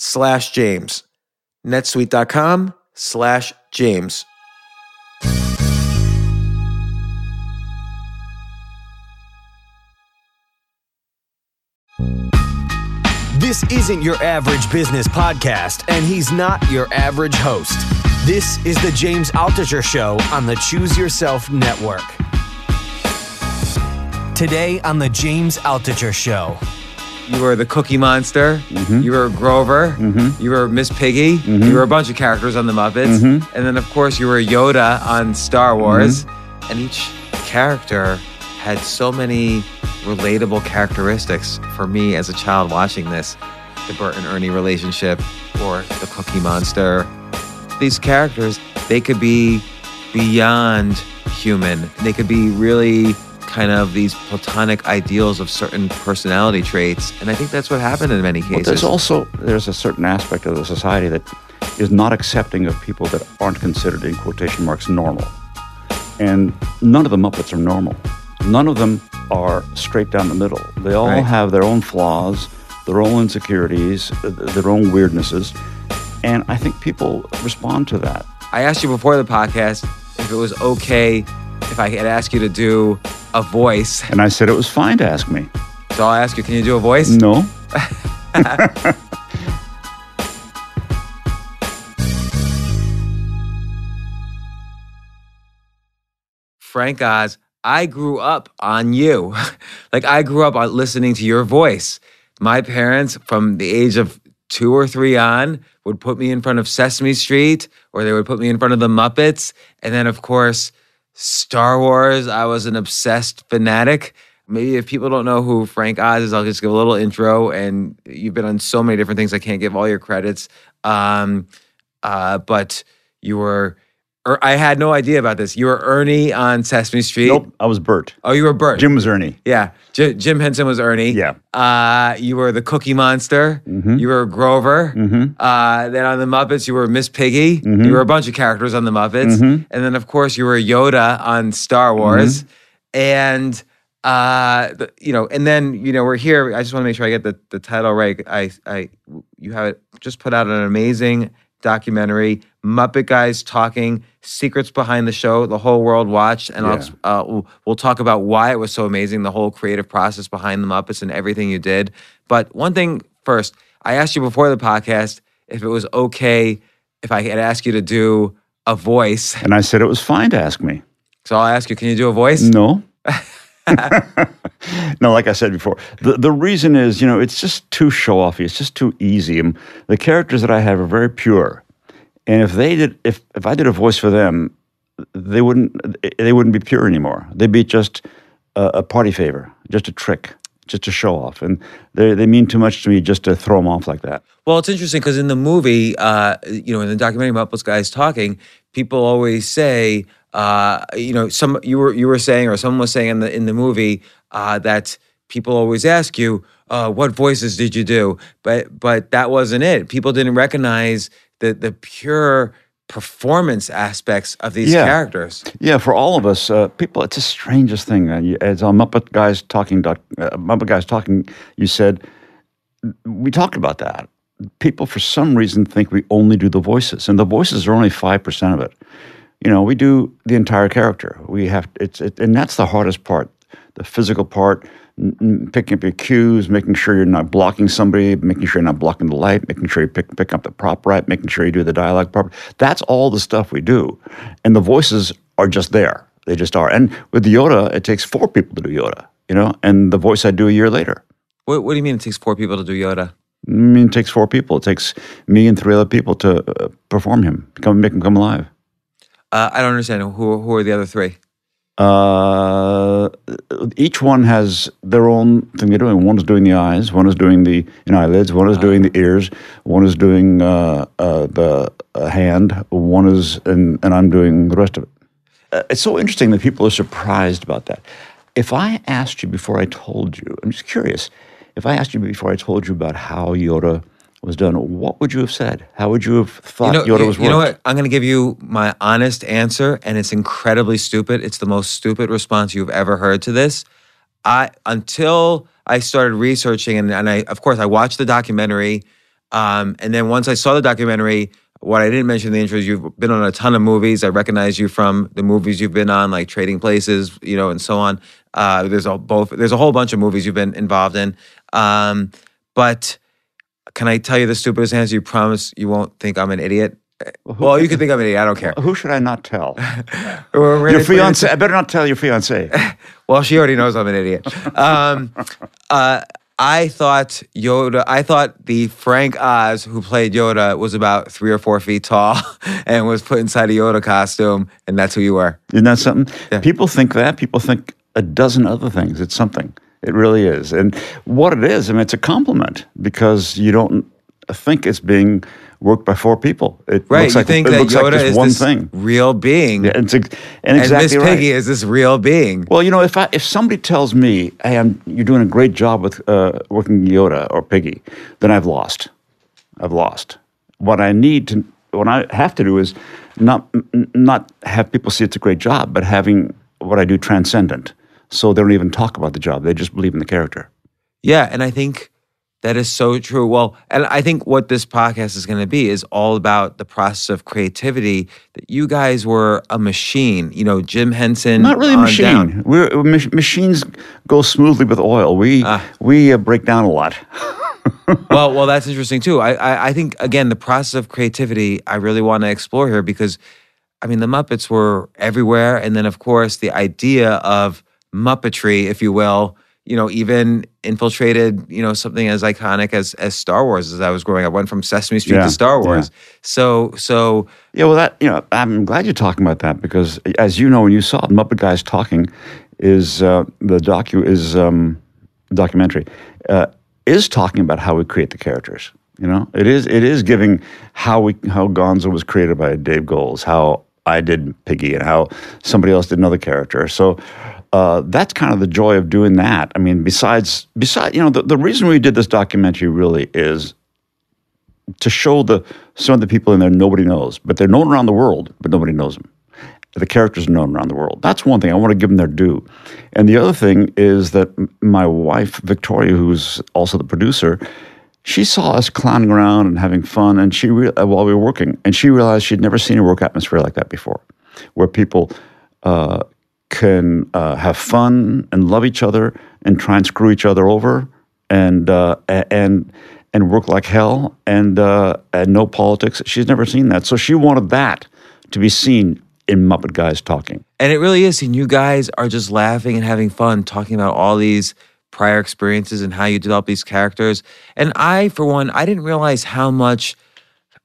slash James. netsuite.com slash James. This isn't your average business podcast, and he's not your average host. This is the James Altucher Show on the Choose Yourself Network. Today on the James Altucher Show. You were the Cookie Monster. Mm-hmm. You were Grover. You were Miss Piggy. Mm-hmm. You were a bunch of characters on the Muppets. And then, of course, you were Yoda on Star Wars. Mm-hmm. And each character had so many relatable characteristics for me as a child watching this the Bert and Ernie relationship or the Cookie Monster. These characters, they could be beyond human, they could be really kind of these platonic ideals of certain personality traits and i think that's what happened in many cases there's also there's a certain aspect of the society that is not accepting of people that aren't considered in quotation marks normal. And none of the Muppets are normal. None of them are straight down the middle. They all Right. have their own flaws, their own insecurities, their own weirdnesses. And I think people respond to that. I asked you before the podcast if it was okay if I had asked you to do a voice. And I said it was fine to ask me. So I'll ask you, can you do a voice? No. Frank Oz, I grew up on you. like I grew up on listening to your voice. My parents, from the age of two or three on, would put me in front of Sesame Street or they would put me in front of the Muppets. And then, of course, Star Wars. I was an obsessed fanatic. Maybe if people don't know who Frank Oz is, I'll just give a little intro. And you've been on so many different things. I can't give all your credits. Um, uh, but you were, or I had no idea about this. You were Ernie on Sesame Street. Nope. I was Bert. Oh, you were Bert. Jim was Ernie. Yeah. J- Jim Henson was Ernie. Yeah. Uh, you were the Cookie Monster. Mhm. You were Grover. Mhm. Uh, then on the Muppets, you were Miss Piggy. You were a bunch of characters on the Muppets. Mhm. And then, of course, you were Yoda on Star Wars. And, uh, the, you know, and then, you know, we're here. I just want to make sure I get the, the title right. I, I, you have just put out an amazing documentary, Muppet Guys Talking Secrets Behind the Show. The whole world watched, and Yeah. I'll, uh, we'll, we'll talk about why it was so amazing, the whole creative process behind the Muppets and everything you did. But one thing first, I asked you before the podcast if it was okay if I had asked you to do a voice. And I said it was fine to ask me. So I'll ask you, can you do a voice? No. no, like I said before, the, the reason is, you know, it's just too show offy. It's just too easy. Um, the characters that I have are very pure. And if they did, if, if I did a voice for them, they wouldn't, they wouldn't be pure anymore. They'd be just a, a party favor, just a trick, just a show off. And they, they mean too much to me just to throw them off like that. Well, it's interesting because in the movie, uh, you know, in the documentary about those Guys Talking, people always say, uh, you know, some you were you were saying or someone was saying in the in the movie uh, that people always ask you, uh, what voices did you do? But but that wasn't it. People didn't recognize the the pure performance aspects of these Yeah. characters. Yeah, for all of us, uh, people, it's the strangest thing. Uh, as on Muppet Guys Talking, doc, uh, Muppet Guys Talking, you said we talked about that. People, for some reason, think we only do the voices, and the voices are only five percent of it. You know, we do the entire character. We have it's, it, and that's the hardest part, the physical part. Picking up your cues, making sure you're not blocking somebody, making sure you're not blocking the light, making sure you pick, pick up the prop right, making sure you do the dialogue properly. That's all the stuff we do. And the voices are just there. They just are. And with Yoda, it takes four people to do Yoda, you know, and the voice I do a year later. What, what do you mean it takes four people to do Yoda? I mean, it takes four people. It takes me and three other people to uh, perform him, come make him come alive. Uh, I don't understand. Who who are the other three? Uh, each one has their own thing they're doing. One is doing the eyes, one is doing the you know, eyelids, one is doing the ears, one is doing uh, uh, the uh, hand, one is, and, and I'm doing the rest of it. Uh, it's so interesting that people are surprised about that. If I asked you before I told you, I'm just curious, if I asked you before I told you about how Yoda was done, what would you have said? How would you have thought you know, Yoda was you know what? I'm going to give you my honest answer, and it's incredibly stupid. It's the most stupid response you've ever heard to this. I until I started researching, and, and I of course I watched the documentary, um, and then once I saw the documentary, what I didn't mention in the intro is you've been on a ton of movies. I recognize you from the movies you've been on, like Trading Places, you know, and so on. Uh, there's a both. There's a whole bunch of movies you've been involved in, um, but can I tell you the stupidest answer? You promise you won't think I'm an idiot. Well, you can think I'm an idiot. I don't care. Who should I not tell? Your fiance. I better not tell your fiance. Well, she already knows I'm an idiot. Um, uh, I thought Yoda. I thought the Frank Oz who played Yoda was about three or four feet tall and was put inside a Yoda costume, and that's who you were. Isn't that something? Yeah. People think that. People think a dozen other things. It's something. It really is. And what it is, I mean, it's a compliment because you don't think it's being worked by four people. It Right? looks you like, think it that looks Yoda like is one this thing. real being, Yeah, it's, ex- and and exactly Miss right. Piggy is this real being. Well, you know, if I if somebody tells me, "Hey, I'm, you're doing a great job with uh, working Yoda or Piggy," then I've lost. I've lost. What I need to, what I have to do is not not have people see it's a great job, but having what I do transcendent, so they don't even talk about the job; they just believe in the character. Yeah, and I think that is so true. Well, and I think what this podcast is going to be is all about the process of creativity. That you guys were a machine. You know, Jim Henson. Not really a machine. down. We're machines go smoothly with oil. We Ah. we uh, break down a lot. well, well, that's interesting too. I, I, I think again the process of creativity I really want to explore here because, I mean, the Muppets were everywhere, and then of course the idea of Muppetry, if you will, you know, even infiltrated, you know, something as iconic as as Star Wars. As I was growing up, went from Sesame Street Yeah, to Star yeah. Wars. So, so Yeah, well, that you know, I'm glad you're talking about that because, as you know, when you saw Muppet Guys talking, is uh, the docu is um, documentary uh, is talking about how we create the characters. You know, it is it is giving how we how Gonzo was created by Dave Goelz, how I did Piggy, and how somebody else did another character. So. Uh, that's kind of the joy of doing that. I mean, besides, besides, you know, the, the reason we did this documentary really is to show the some of the people in there nobody knows, but they're known around the world, but nobody knows them. The characters are known around the world. That's one thing I want to give them their due. And the other thing is that my wife Victoria, who's also the producer, she saw us clowning around and having fun, and she re- uh, while we were working, and she realized she'd never seen a work atmosphere like that before, where people uh, can uh, have fun and love each other and try and screw each other over and uh, and and work like hell and uh, and no politics. She's never seen that, so she wanted that to be seen in Muppet Guys talking. And it really is. And you guys are just laughing and having fun talking about all these prior experiences and how you develop these characters. And I, for one, I didn't realize how much.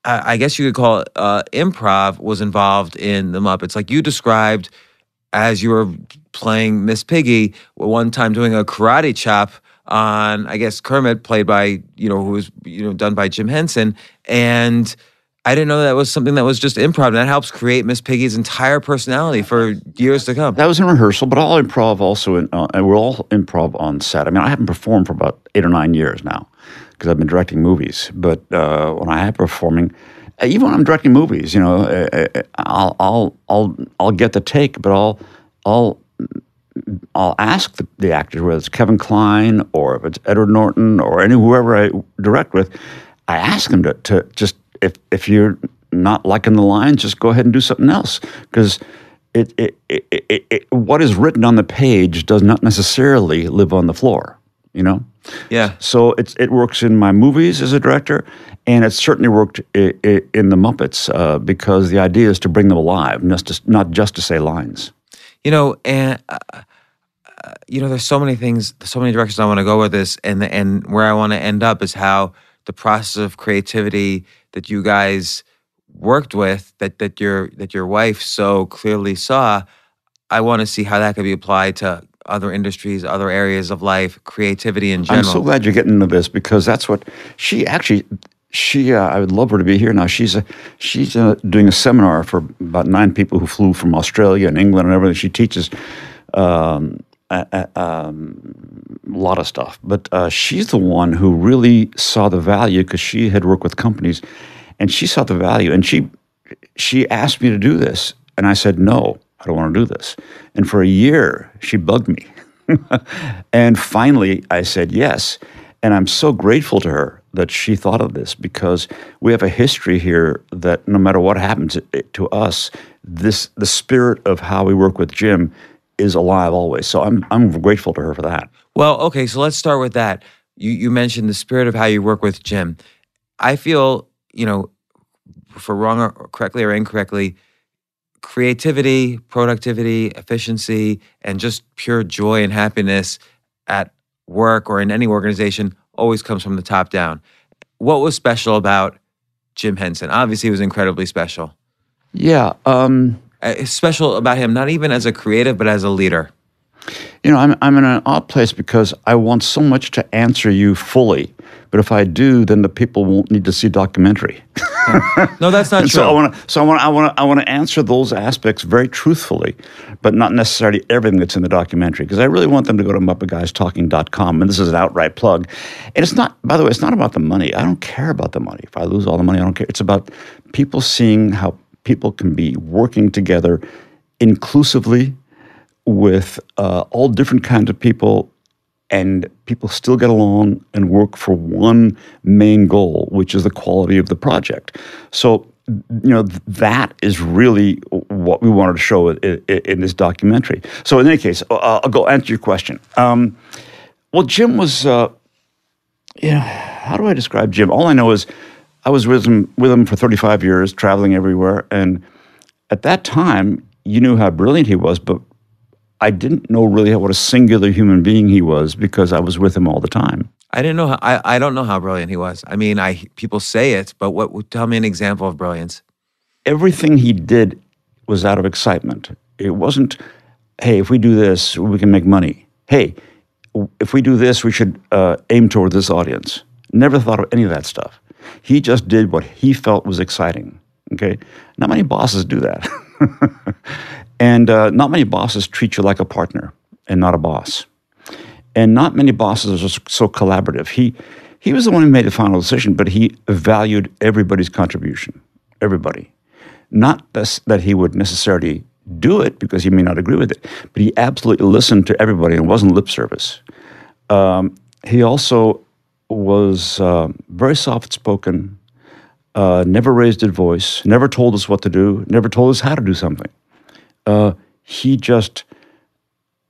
I guess you could call it uh, improv was involved in the Muppets. Like you described, as you were playing Miss Piggy, one time doing a karate chop on, I guess Kermit, played by you know who was you know done by Jim Henson, and I didn't know that was something that was just improv. And that helps create Miss Piggy's entire personality for years to come. That was in rehearsal, but all improv also, in, uh, and we're all improv on set. I mean, I haven't performed for about eight or nine years now because I've been directing movies. But uh, when I am performing, even when I'm directing movies, you know, uh, uh, I'll I'll I'll I'll get the take, but I'll I'll I'll ask the, the actor, whether it's Kevin Kline or if it's Edward Norton or any whoever I direct with, I ask them to, to just if if you're not liking the lines, just go ahead and do something else because it, it, it, it, what is written on the page does not necessarily live on the floor. You know. Yeah. So it's it works in my movies as a director, and it certainly worked in, in the Muppets uh, because the idea is to bring them alive, not just not just to say lines. You know, and. Uh, uh, you know, there's so many things, so many directions I want to go with this, and and where I want to end up is how the process of creativity that you guys worked with that that your that your wife so clearly saw i want to see how that could be applied to other industries other areas of life creativity in general i'm so glad you're getting into this because that's what she actually she uh, i would love her to be here now she's a she's uh, doing a seminar for about nine people who flew from australia and england and everything she teaches um, a, um, a, lot of stuff. But uh, she's the one who really saw the value because she had worked with companies, and she saw the value. And she she asked me to do this, and I said no, I don't want to do this. And for a year, she bugged me, and finally, I said yes. And I'm so grateful to her that she thought of this because we have a history here that no matter what happens to us, this the spirit of how we work with Jim is alive always. So I'm I'm grateful to her for that. Well, okay, so let's start with that. You you mentioned the spirit of how you work with Jim. I feel, you know, for wrong or correctly or incorrectly, creativity, productivity, efficiency, and just pure joy and happiness at work or in any organization always comes from the top down. What was special about Jim Henson? Obviously, it was incredibly special. Yeah. Um, uh, special about him, not even as a creative, but as a leader? You know, I'm, I'm in an odd place because I want so much to answer you fully. But if I do, then the people won't need to see documentary. no, that's not true. So I want to. So I want. I want to. I want to answer those aspects very truthfully, but not necessarily everything that's in the documentary. Because I really want them to go to MuppetGuysTalking.com, and this is an outright plug. And it's not. By the way, it's not about the money. I don't care about the money. If I lose all the money, I don't care. It's about people seeing how people can be working together inclusively with uh, all different kinds of people and people still get along and work for one main goal which is the quality of the project. So you know that is really what we wanted to show in, in this documentary. So in any case uh, i'll go answer your question. Um, well jim was uh, yeah how do i describe jim? All i know is I was with him with him for 35 years, traveling everywhere, and at that time, you knew how brilliant he was, but I didn't know really what a singular human being he was because I was with him all the time. I didn't know. How, I I don't know how brilliant he was. I mean, I people say it, but what? Tell me an example of brilliance. Everything he did was out of excitement. It wasn't, hey, if we do this, we can make money. Hey, if we do this, we should uh, aim toward this audience. Never thought of any of that stuff. He just did what he felt was exciting. Okay, not many bosses do that, and uh, not many bosses treat you like a partner and not a boss. And not many bosses are so collaborative. He he was the one who made the final decision, but he valued everybody's contribution. Everybody, not that he would necessarily do it because he may not agree with it, but he absolutely listened to everybody and wasn't lip service. Um, he also was uh, very soft spoken, uh, never raised his voice, never told us what to do, never told us how to do something. Uh, he just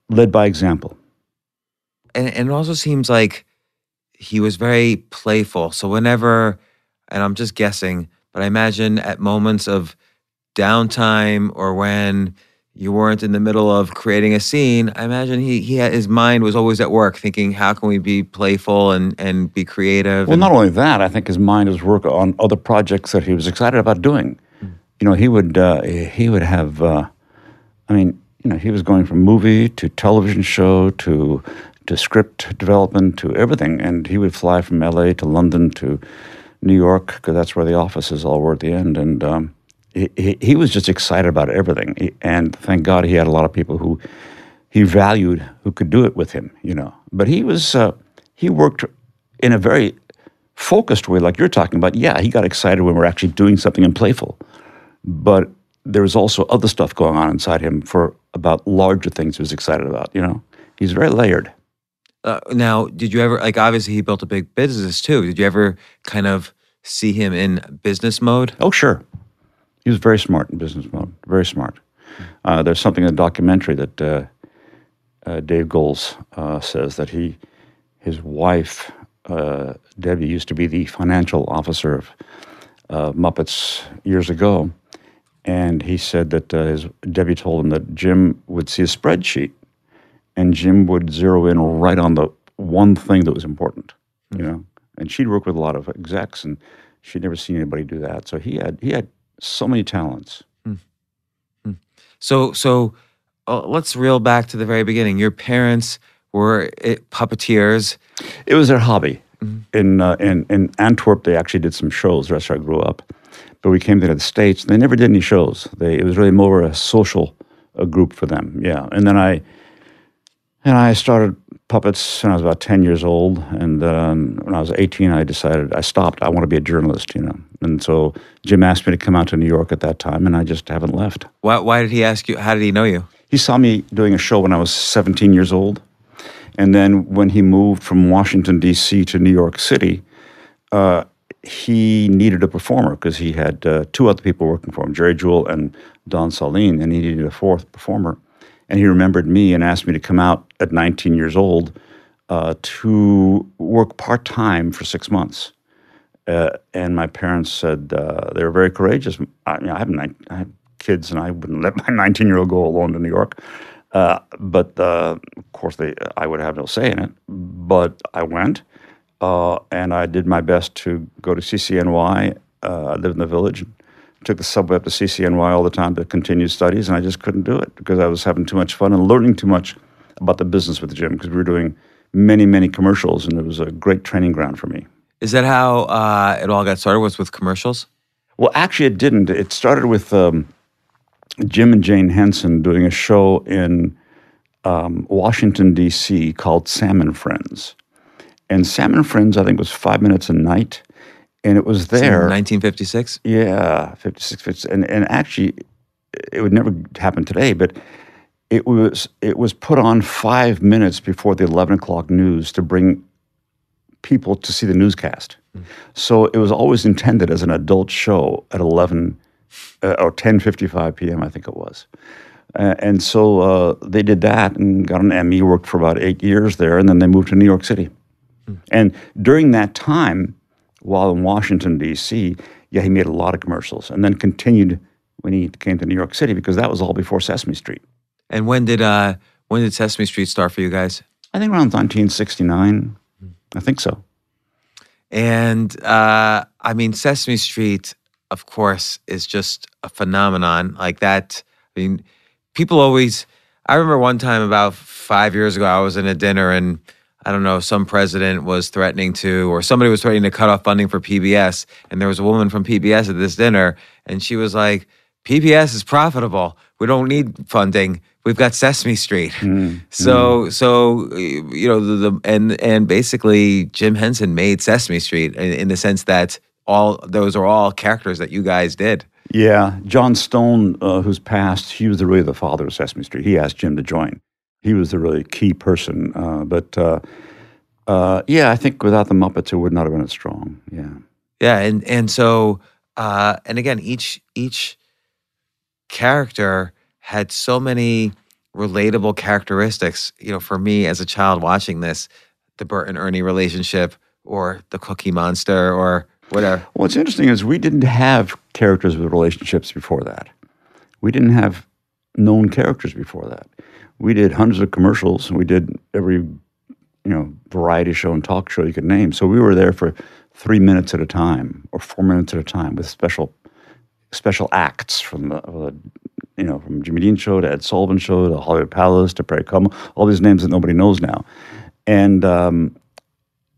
led by example. and, and it also seems like he was very playful. So whenever, and I'm just guessing, but I imagine at moments of downtime or when you weren't in the middle of creating a scene, I imagine he he had, his mind was always at work, thinking how can we be playful and and be creative. Well, and, not only that, I think his mind was work on other projects that he was excited about doing. You know, he would uh, he would have. Uh, I mean, you know, he was going from movie to television show to to script development to everything, and he would fly from L.A. to London to New York because that's where the offices all were at the end, and. Um, he, he, was just excited about everything, and thank God he had a lot of people who he valued who could do it with him, you know. But he was uh, he worked in a very focused way, like you're talking about. Yeah, he got excited when we're actually doing something and playful, but there was also other stuff going on inside him for about larger things he was excited about. You know, he's very layered. uh, now, did you ever like? Obviously, he built a big business too. Did you ever kind of see him in business mode? Oh, sure. He was very smart in business mode. Very smart. Uh, there's something in the documentary that uh, uh, Dave Goelz uh, says that he, his wife uh, Debbie used to be the financial officer of uh, Muppets years ago, and he said that uh, his Debbie told him that Jim would see a spreadsheet, and Jim would zero in right on the one thing that was important, you know. And she'd work with a lot of execs, and she'd never seen anybody do that. So he had he had so many talents. So, so uh, let's reel back to the very beginning. Your parents were uh, puppeteers. It was their hobby. In, uh, in in Antwerp, they actually did some shows. That's where I grew up. But we came to the States. And they never did any shows. They it was really more a social uh group for them. Yeah. And then I and I started puppets when I was about ten years old. And um, when I was eighteen, I decided I stopped. I want to be a journalist. You know. And so Jim asked me to come out to New York at that time, and I just haven't left. Why, why did he ask you? How did he know you? He saw me doing a show when I was 17 years old. And then when he moved from Washington, D.C. to New York City, uh, he needed a performer because he had uh, two other people working for him, Jerry Juhl and Don Sahlin, and he needed a fourth performer. And he remembered me and asked me to come out at 19 years old uh, to work part time for six months. Uh, and my parents said uh, they were very courageous. I, mean, I have nine, I have kids, and I wouldn't let my 19 year old go alone to New York. Uh, but uh, of course, they I would have no say in it. But I went, uh, and I did my best to go to CCNY. Uh, I lived in the village. Took the subway up to CCNY all the time to continue studies, and I just couldn't do it because I was having too much fun and learning too much about the business with the gym because we were doing many, many commercials, and it was a great training ground for me. Is that how uh, it all got started? Was with commercials? Well, actually, it didn't. It started with um, Jim and Jane Henson doing a show in um, Washington, D.C. called Sam and Friends. And Sam and Friends, I think, was five minutes a night. And it was there. 1956. Yeah, 56, 56. And, and actually, it would never happen today, but it was, it was put on five minutes before the 11 o'clock news to bring people to see the newscast. So it was always intended as an adult show at 11 uh, or 10:55 p.m. I think it was. Uh, and so uh, they did that and got an Emmy. Worked for about eight years there, and then they moved to New York City. And during that time, while in Washington D.C., yeah, he made a lot of commercials, and then continued when he came to New York City because that was all before Sesame Street. And when did uh, when did Sesame Street start for you guys? I think around 1969. I think so. And uh, I mean, Sesame Street, of course, is just a phenomenon like that. I mean, people always. I remember one time about five years ago, I was in a dinner and I don't know, some president was threatening to, or somebody was threatening to cut off funding for PBS. And there was a woman from PBS at this dinner, and she was like, PBS is profitable. We don't need funding. We've got Sesame Street. Mm, mm. So, so you know, the, the and and basically, Jim Henson made Sesame Street in, in the sense that all those are all characters that you guys did. Yeah, Jon Stone, uh, who's passed, he was really the father of Sesame Street. He asked Jim to join. He was the really key person. Uh, but uh, Uh, yeah, I think without the Muppets, it would not have been as strong. Yeah. Yeah, and and so uh, and again, each each character had so many relatable characteristics. You know, for me as a child watching this, the Bert and Ernie relationship, or the Cookie Monster, or whatever. What's interesting is we didn't have characters with relationships before that. We didn't have known characters before that. We did hundreds of commercials. And we did every, you know, variety show and talk show you could name. So we were there for three minutes at a time or four minutes at a time with special, special acts from the, uh, you know, from Jimmy Dean show to Ed Sullivan show to Hollywood Palace to Perry Como, all these names that nobody knows now, and um,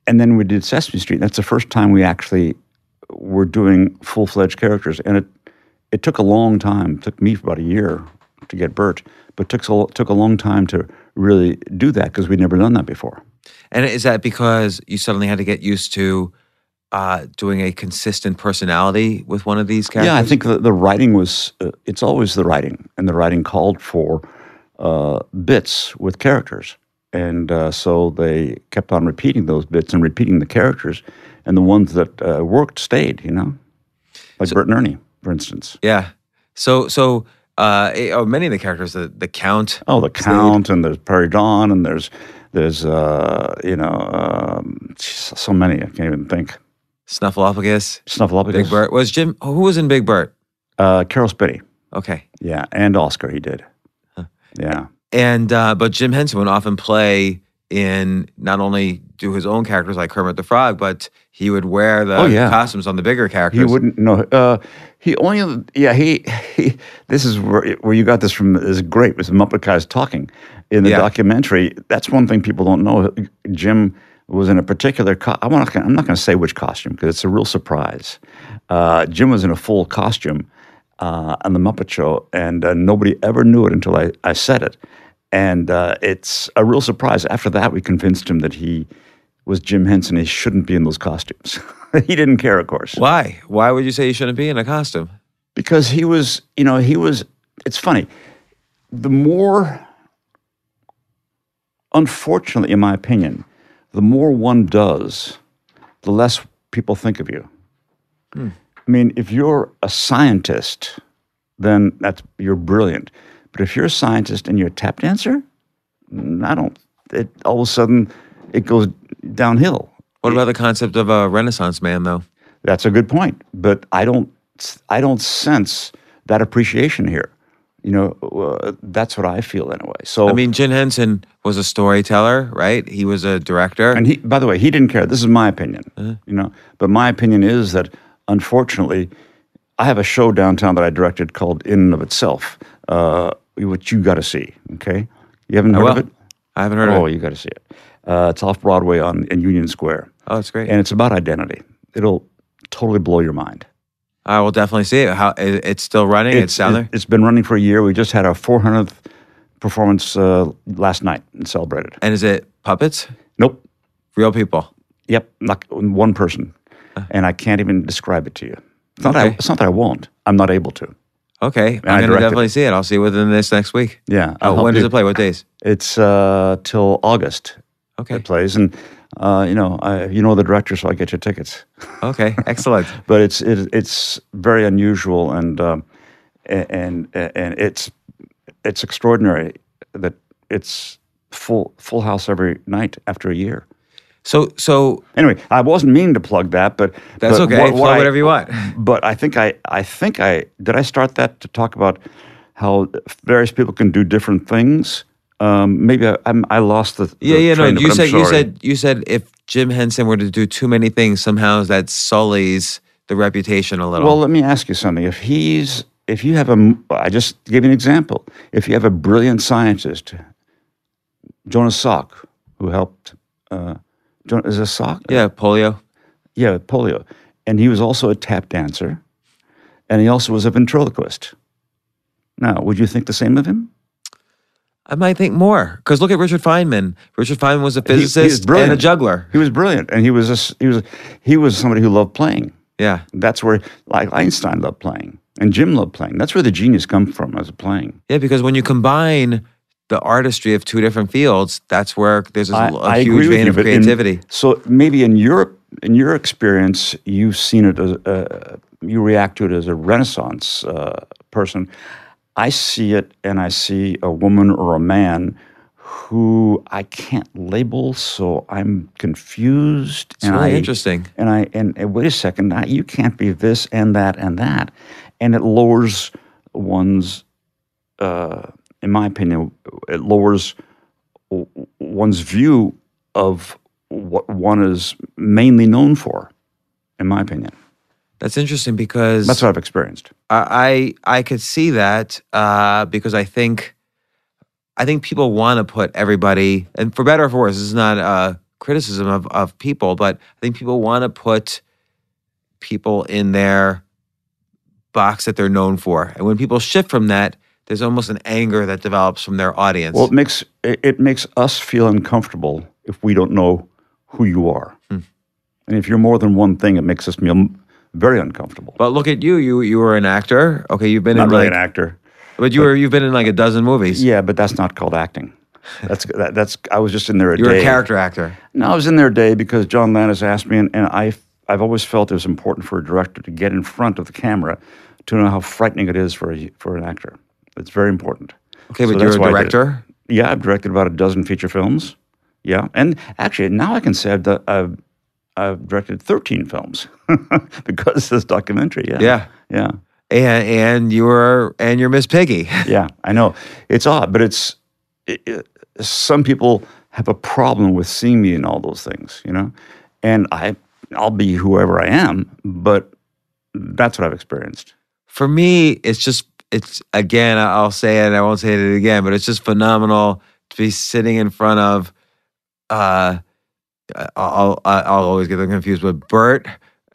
and then we did Sesame Street. That's the first time we actually were doing full fledged characters, and it it took a long time. It took me about a year to get Bert, but took so, took a long time to really do that because we'd never done that before. And is that because you suddenly had to get used to uh, doing a consistent personality with one of these characters? Yeah, I think the, the writing was, uh, it's always the writing, and the writing called for uh, bits with characters. And uh, so they kept on repeating those bits and repeating the characters, and the ones that uh, worked stayed, you know? Like So- Bert and Ernie, for instance. Yeah. So so uh, eh, oh, many of the characters, the the Count. Oh, the Count, and there's Prairie Dawn, and there's, there's uh, you know, um, so many, I can't even think. Snuffleupagus, Snuffleupagus. Big Bird. Was Jim? Who was in Big Bird? Uh, Caroll Spinney. Okay. Yeah, and Oscar he did. Yeah. And uh, but Jim Henson would often play in not only do his own characters like Kermit the Frog, but he would wear the Oh, yeah. costumes on the bigger characters. He wouldn't know. Uh, he only, yeah, he, he. This is where, where you got this from. Is great. Was Muppet guys talking in the Yeah. documentary? That's one thing people don't know. Jim was in a particular. Co- I want. I'm not going to say which costume because it's a real surprise. Uh, Jim was in a full costume uh, on the Muppet Show, and uh, nobody ever knew it until I, I said it. And uh, it's a real surprise. After that, we convinced him that he was Jim Henson. He shouldn't be in those costumes. he didn't care, of course. Why? Why would you say he shouldn't be in a costume? because he was, you know, he was. It's funny. The more, unfortunately, in my opinion, the more one does, the less people think of you. I mean, if you're a scientist, then that's you're brilliant. But if you're a scientist and you're a tap dancer, I don't. It all of a sudden it goes downhill. What about the concept of a Renaissance man, though? That's a good point, but I don't I don't sense that appreciation here. You know, uh, that's what I feel anyway. So I mean, Jim Henson was a storyteller, right? He was a director. and he, by the way, he didn't care. This is my opinion. You know, but my opinion is that unfortunately, I have a show downtown that I directed called In and of Itself, uh, which you got to see. Okay, you haven't heard of it? I haven't heard Oh, of it. Oh, you got to see it. Uh, it's off Broadway on in Union Square, Oh, it's great. and it's about identity. It'll totally blow your mind. I will definitely see it. How it- it's still running. It's, down there. It's been running for a year. We just had our 400th performance uh, last night and celebrated. And is it puppets? Nope. Real people. Yep. Not one person. And I can't even describe it to you. It's not, that I. It's not that I won't. I'm not able to. Okay, I I'm gonna directed definitely see it. I'll see it within this next week. Yeah. Oh, when does it play? What days? It's uh, till August. Okay. It plays. And, uh, you know, I, you know the director, so I get your tickets. Okay. Excellent. but it's it, it's very unusual and um, and and it's it's extraordinary that it's full full house every night after a year. So so Anyway, I wasn't meaning to plug that, but that's but okay. what- what Plug I- whatever you want. But I think I I think I did I start that to talk about how various people can do different things. Um, maybe I, I'm, I lost the, the Yeah, yeah. No, you said you said you said if Jim Henson were to do too many things, somehow that sullies the reputation a little. Well, let me ask you something. If he's, if you have a, I just gave you an example. If you have a brilliant scientist, Jonas Salk, who helped, uh, is it sock? yeah, polio. Yeah, polio. And he was also a tap dancer, and he also was a ventriloquist. Now, would you think the same of him? I might think more because look at Richard Feynman. Richard Feynman was a He- he physicist and a juggler. He was brilliant, and he was a he was he was somebody who loved playing. Yeah. That's where, like Einstein loved playing, and Jim loved playing. That's where the genius comes from, as playing. Yeah, because when you combine the artistry of two different fields, that's where there's a, I- a I huge vein you, of but in- creativity. so maybe in Europe, in your experience, you've seen it as uh, you react to it as a Renaissance uh, person. I see it, and I see a woman or a man who I can't label, so I'm confused. It's and really I, interesting. And I and, and wait a second, now you can't be this and that and that, and it lowers one's, uh, in my opinion, it lowers one's view of what one is mainly known for, in my opinion. That's interesting because That's what I've experienced. I I I could see that uh, because I think I think people want to put everybody, and for better or for worse, this is not a criticism of of people, but I think people want to put people in their box that they're known for, and when people shift from that, there's almost an anger that develops from their audience. Well, it makes it, makes us feel uncomfortable if we don't know who you are, Hmm. and if you're more than one thing, it makes us feel very uncomfortable. but look at you, you you were an actor. Okay, you've been Not in really like, an actor. but you were you've been in like a dozen movies. Yeah, but that's not called acting. That's that, that's. I was just in there a You're day. a character actor. No, I was in there a day because John Landis asked me, and, and I, I've always felt it was important for a director to get in front of the camera to know how frightening it is for a, for an actor. It's very important. Okay, So but you're a why I did it. director. Yeah, I've directed about a dozen feature films. Yeah, and actually now I can say I've, I've, I've directed 13 films because of this documentary. Yeah, Yeah. yeah, and and you're and you're Miss Piggy. yeah. I know it's odd, but it's it, it- some people have a problem with seeing me in all those things, you know, and I I'll be whoever I am, but that's what I've experienced. For me, it's just it's again. I'll say it. I won't say it again, but it's just phenomenal to be sitting in front of. Uh, I'll I'll I'll always get them confused with Bert,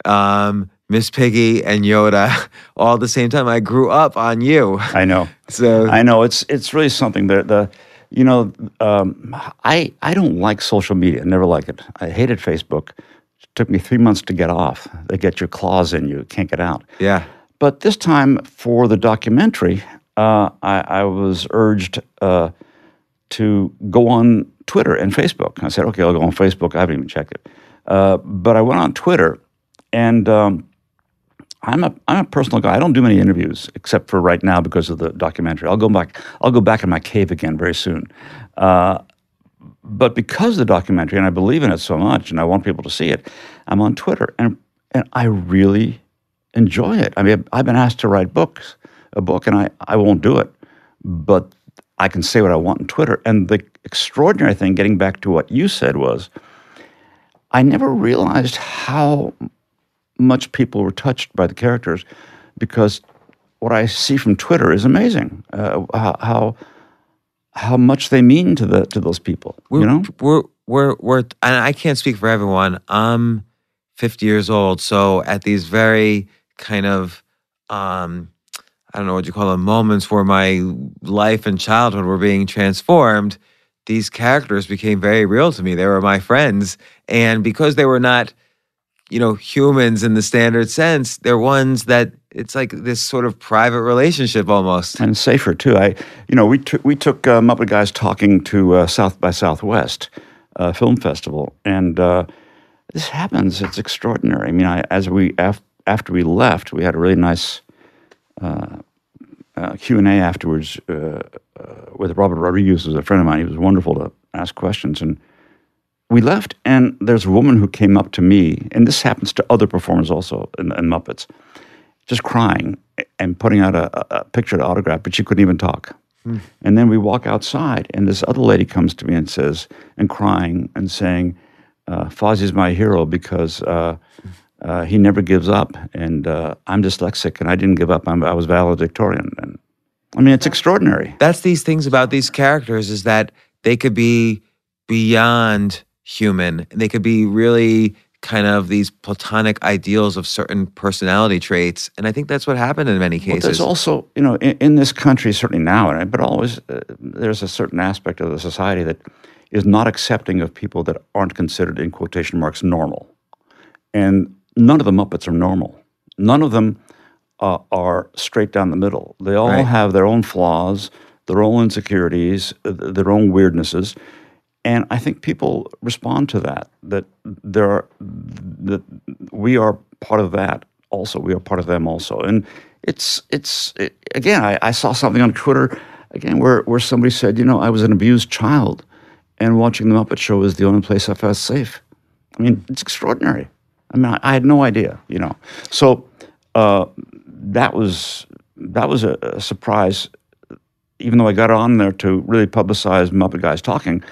um, Miss Piggy, and Yoda all at the same time. I grew up on you, I know. so I know it's it's really something that the you know um, I I don't like social media. I never like it. I hated Facebook. It took me three months to get off. They get your claws in you. Can't get out. yeah. But this time for the documentary, uh, I, I was urged uh, to go on Twitter and Facebook. I said, okay, I'll go on Facebook. I haven't even checked it. Uh, but I went on Twitter, and um, I'm a I'm a personal guy. I don't do many interviews except for right now because of the documentary. I'll go back. I'll go back in my cave again very soon. Uh, but because of the documentary, and I believe in it so much, and I want people to see it, I'm on Twitter, and and I really enjoy it. I mean, I've been asked to write books, a book, and I I won't do it, but I can say what I want on Twitter. And the extraordinary thing, getting back to what you said, was I never realized how much people were touched by the characters because what I see from Twitter is amazing. Uh, how, how much they mean to the to those people. We're, you know, we're we're we're and I can't speak for everyone. I'm 50 years old, so at these very kind of um I don't know what you call them moments where my life and childhood were being transformed. These characters became very real to me. They were my friends, and because they were not, you know, humans in the standard sense, they're ones that it's like this sort of private relationship almost. and safer too. I, you know, we took we took uh, Muppet guys talking to uh, South by Southwest uh, Film Festival, and uh, this happens. It's extraordinary. I mean, I, as we af- after we left, we had a really nice uh, Q and A afterwards uh, uh, with Robert Rodriguez, who's a friend of mine. He was wonderful to ask questions, and we left. And there's a woman who came up to me, and this happens to other performers also in, in Muppets, just crying and putting out a, a a picture to autograph, but she couldn't even talk. And then we walk outside, and this other lady comes to me and says, and crying and saying, uh, Fozzie's my hero because uh, uh, he never gives up, and uh, I'm dyslexic, and I didn't give up. I'm, I was valedictorian, and I mean, it's extraordinary. that's these things about these characters is that they could be beyond human. They could be really kind of these platonic ideals of certain personality traits, and I think that's what happened in many But cases. there's also, you know, in, in this country, certainly now, but always, uh, there's a certain aspect of the society that is not accepting of people that aren't considered, in quotation marks, normal. And none of the Muppets are normal. None of them uh, are straight down the middle. They all Right. have their own flaws. their own insecurities, their own weirdnesses, and I think people respond to that. That there are that we are part of that also. We are part of them also, and it's it's it, again. I, I saw something on Twitter again where where somebody said, you know, I was an abused child, and watching the Muppet Show was the only place I felt safe. I mean, it's extraordinary. I mean, I, I had no idea, you know. So uh, that was that was a, a surprise. Even though I got on there to really publicize Muppet Guys talking,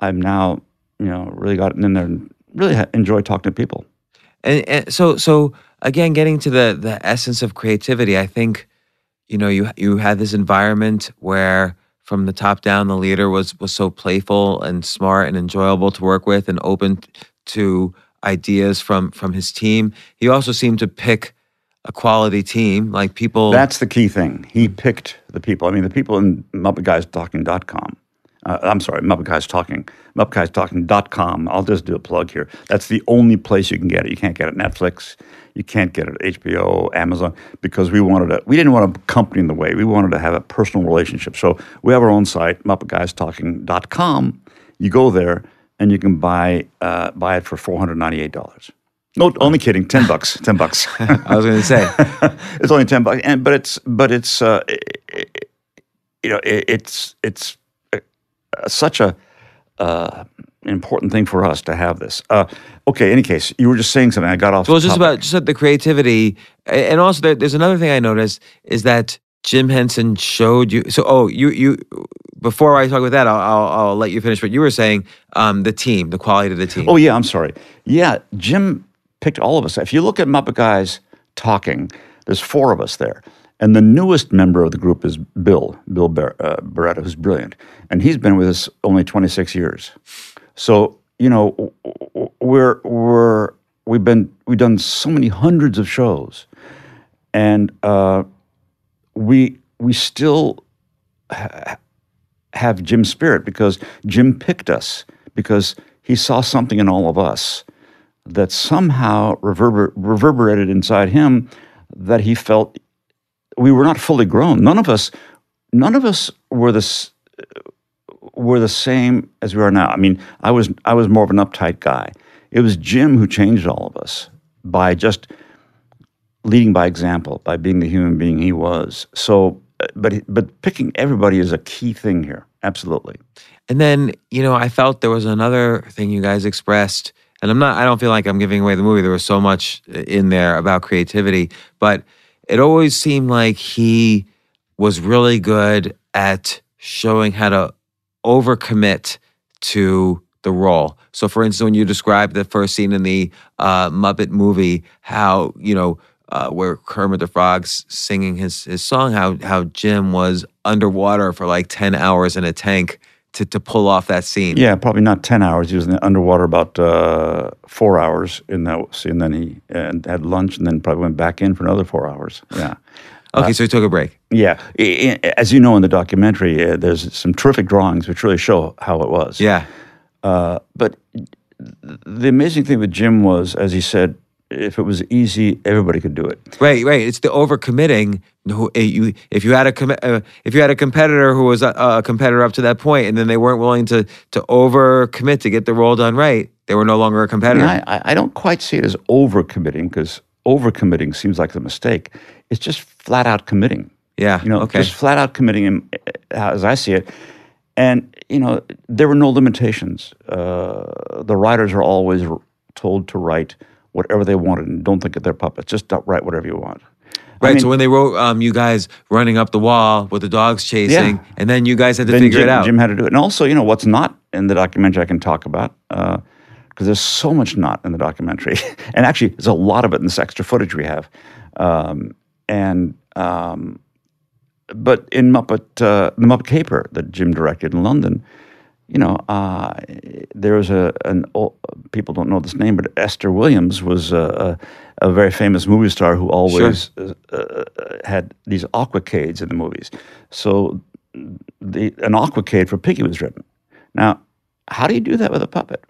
I'm now, you know, really gotten in there and really enjoy talking to people. And, and so, so again, getting to the the essence of creativity, I think, you know, you you had this environment where from the top down, the leader was was so playful and smart and enjoyable to work with, and open to ideas from from his team. He also seemed to pick a quality team, like people. That's the key thing. He picked the people. I mean, the people in MuppetGuysTalking.com uh, I'm sorry, Muppet Guys Talking, MuppetGuysTalking.com. I'll just do a plug here. That's the only place you can get it. You can't get it Netflix. You can't get it HBO, Amazon, because we wanted to, we didn't want a company in the way. We wanted to have a personal relationship. So we have our own site, MuppetGuysTalking.com. You go there and you can buy uh, buy it for $498. No, only kidding. Ten bucks. Ten bucks. I was going to say it's only ten bucks, and but it's but it's uh, it, you know it, it's it's such a uh, important thing for us to have this. Uh, okay, any case, you were just saying something. I got off. Well, just topic. about just about the creativity, and also there, there's another thing I noticed is that Jim Henson showed you. So, oh, you you before I talk about that, I'll, I'll, I'll let you finish what you were saying. Um, the team, the quality of the team. Oh yeah, I'm sorry. Yeah, Jim picked all of us. If you look at Muppet Guys talking, there's four of us there. And the newest member of the group is Bill, Bill Bar- uh, Barretta, who's brilliant. And he's been with us only 26 years. So, you know, we're, we're, we've been, we've done so many hundreds of shows. And uh, we, we still ha- have Jim's spirit because Jim picked us because he saw something in all of us that somehow reverber- reverberated inside him that he felt we were not fully grown. None of us, none of us were this were the same as we are now. I mean, I was I was more of an uptight guy. It was Jim who changed all of us by just leading by example, by being the human being he was. So, but but picking everybody is a key thing here. Absolutely. And then you know, I felt there was another thing you guys expressed, and I'm not. I don't feel like I'm giving away the movie. There was so much in there about creativity, but it always seemed like he was really good at showing how to overcommit to the role. So, for instance, when you described the first scene in the uh, Muppet movie, how you know uh, where Kermit the Frog's singing his his song, how how Jim was underwater for like ten hours in a tank to, to pull off that scene. Yeah, probably not 10 hours. He was underwater about uh, four hours in that scene. Then he and had lunch and then probably went back in for another four hours. Yeah. Okay, uh, so he took a break. Yeah. As you know in the documentary, uh, there's some terrific drawings which really show how it was. Yeah. Uh, but the amazing thing with Jim was, as he said, if it was easy, everybody could do it. Right, right. It's the overcommitting. Eh, you, if you had a uh, if you had a competitor who was a, a, competitor up to that point, and then they weren't willing to to overcommit to get the role done right, they were no longer a competitor. I, I don't quite see it as overcommitting because overcommitting seems like a mistake. It's just flat out committing. Yeah. You know, okay. just flat out committing, eh, as I see it, and you know, there were no limitations. Uh, the writers are always told to write whatever they wanted and don't think of their puppets. Just write whatever you want. Right. I mean, so when they wrote um, you guys running up the wall with the dogs chasing, yeah. and then you guys had to then figure Jim, it out. Jim had to do it. And also, you know, what's not in the documentary I can talk about, because uh, there's so much not in the documentary. and actually, there's a lot of it in this extra footage we have. Um, and, um, but in Muppet, uh, the Muppet Caper that Jim directed in London, you know, uh, there was a an people don't know this name, but Esther Williams was a, a, a very famous movie star who always sure. uh, uh, had these aquacades in the movies. So the an aquacade for Piggy was written. Now, how do you do that with a puppet?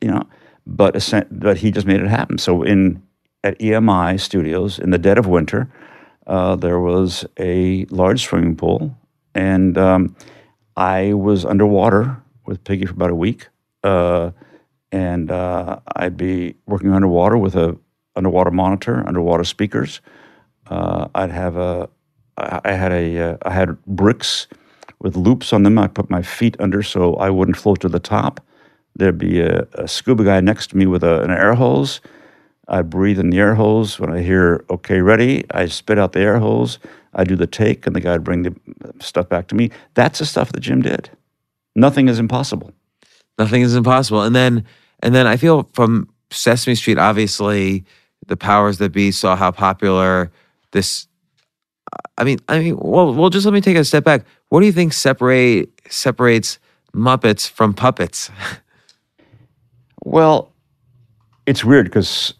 You know, but but he just made it happen. So in at EMI Studios in the dead of winter, uh, there was a large swimming pool and um, I was underwater with Piggy for about a week, uh, and uh, I'd be working underwater with a underwater monitor, underwater speakers. Uh, I'd have a, I had a, uh, I had bricks with loops on them. I put my feet under so I wouldn't float to the top. There'd be a, a scuba guy next to me with a, an air hose. I breathe in the air hose. When I hear "Okay, ready," I spit out the air hose. I do the take, and the guy'd bring the stuff back to me. That's the stuff that Jim did. Nothing is impossible. Nothing is impossible. And then, and then I feel from Sesame Street, obviously, the powers that be saw how popular this. I mean, I mean, well, well, just let me take a step back. What do you think separate separates Muppets from puppets? well, it's weird because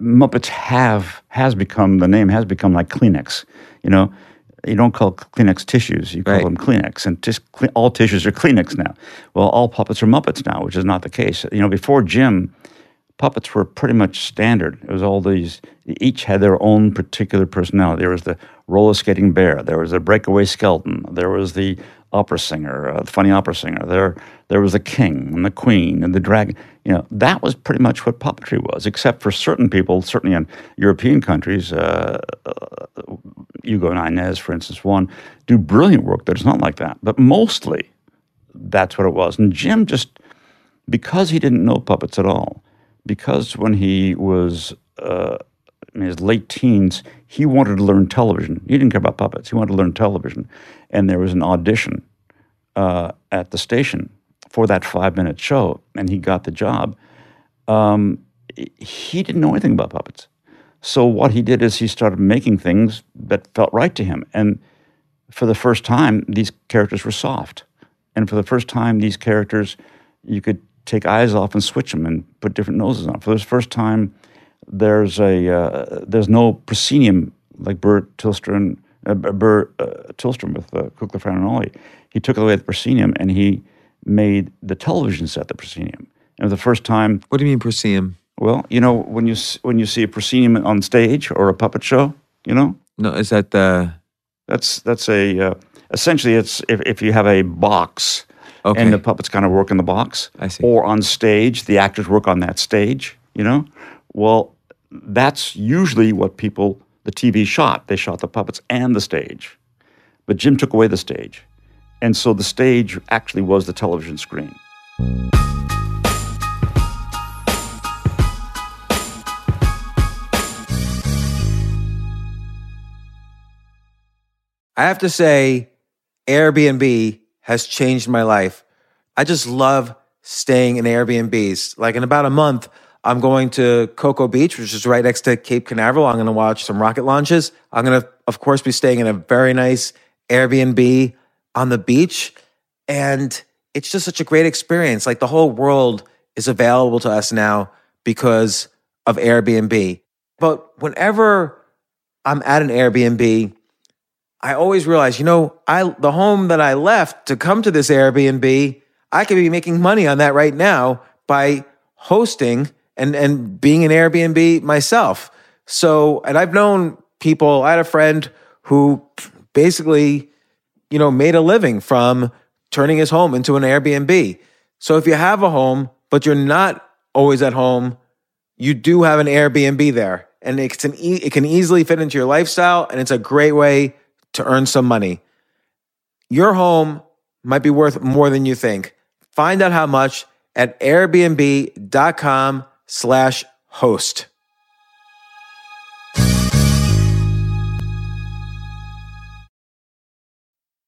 Muppets have has become the name has become like Kleenex. You know, you don't call Kleenex tissues; you call right. them Kleenex, and tis, all tissues are Kleenex now. Well, all puppets are Muppets now, which is not the case. You know, before Jim, puppets were pretty much standard. It was all these, each had their own particular personality. There was the roller skating bear, there was the breakaway skeleton, there was the opera singer, uh, the funny opera singer, there, there was the king and the queen and the dragon. You know, that was pretty much what puppetry was, except for certain people, certainly in European countries. Uh, uh, Hugo and Inez, for instance, one, do brilliant work that is not like that. But mostly, that's what it was. And Jim just, because he didn't know puppets at all, because when he was uh, in his late teens, he wanted to learn television. He didn't care about puppets. He wanted to learn television. And there was an audition uh, at the station for that five minute show, and he got the job. Um, he didn't know anything about puppets. So what he did is he started making things that felt right to him. And for the first time, these characters were soft. And for the first time, these characters, you could take eyes off and switch them and put different noses on. For the first time, there's a uh, there's no proscenium like Burr Tillstrom uh, Burr uh, Tillstrom with uh, Kukla, Ollie. He took away the proscenium and he made the television set the proscenium. And for the first time, what do you mean proscenium? Well, you know when you when you see a proscenium on stage or a puppet show, you know. No, is that the? That's that's a uh, essentially it's if, if you have a box Okay. And the puppets kind of work in the box. I see. Or on stage, the actors work on that stage, you know? Well, that's usually what people, the TV shot. They shot the puppets and the stage. But Jim took away the stage. And so the stage actually was the television screen. I have to say, Airbnb has changed my life. I just love staying in Airbnbs. Like in about a month, I'm going to Cocoa Beach, which is right next to Cape Canaveral. I'm going to watch some rocket launches. I'm going to, of course, be staying in a very nice Airbnb on the beach. And it's just such a great experience. Like the whole world is available to us now because of Airbnb. But whenever I'm at an Airbnb, I always realize, you know, I the home that I left to come to this Airbnb, I could be making money on that right now by hosting and and being an Airbnb myself. So, and I've known people, I had a friend who basically, you know, made a living from turning his home into an Airbnb. So if you have a home, but you're not always at home, you do have an Airbnb there. And it's an e- it can easily fit into your lifestyle and it's a great way to earn some money. Your home might be worth more than you think. Find out how much at airbnb.com slash host.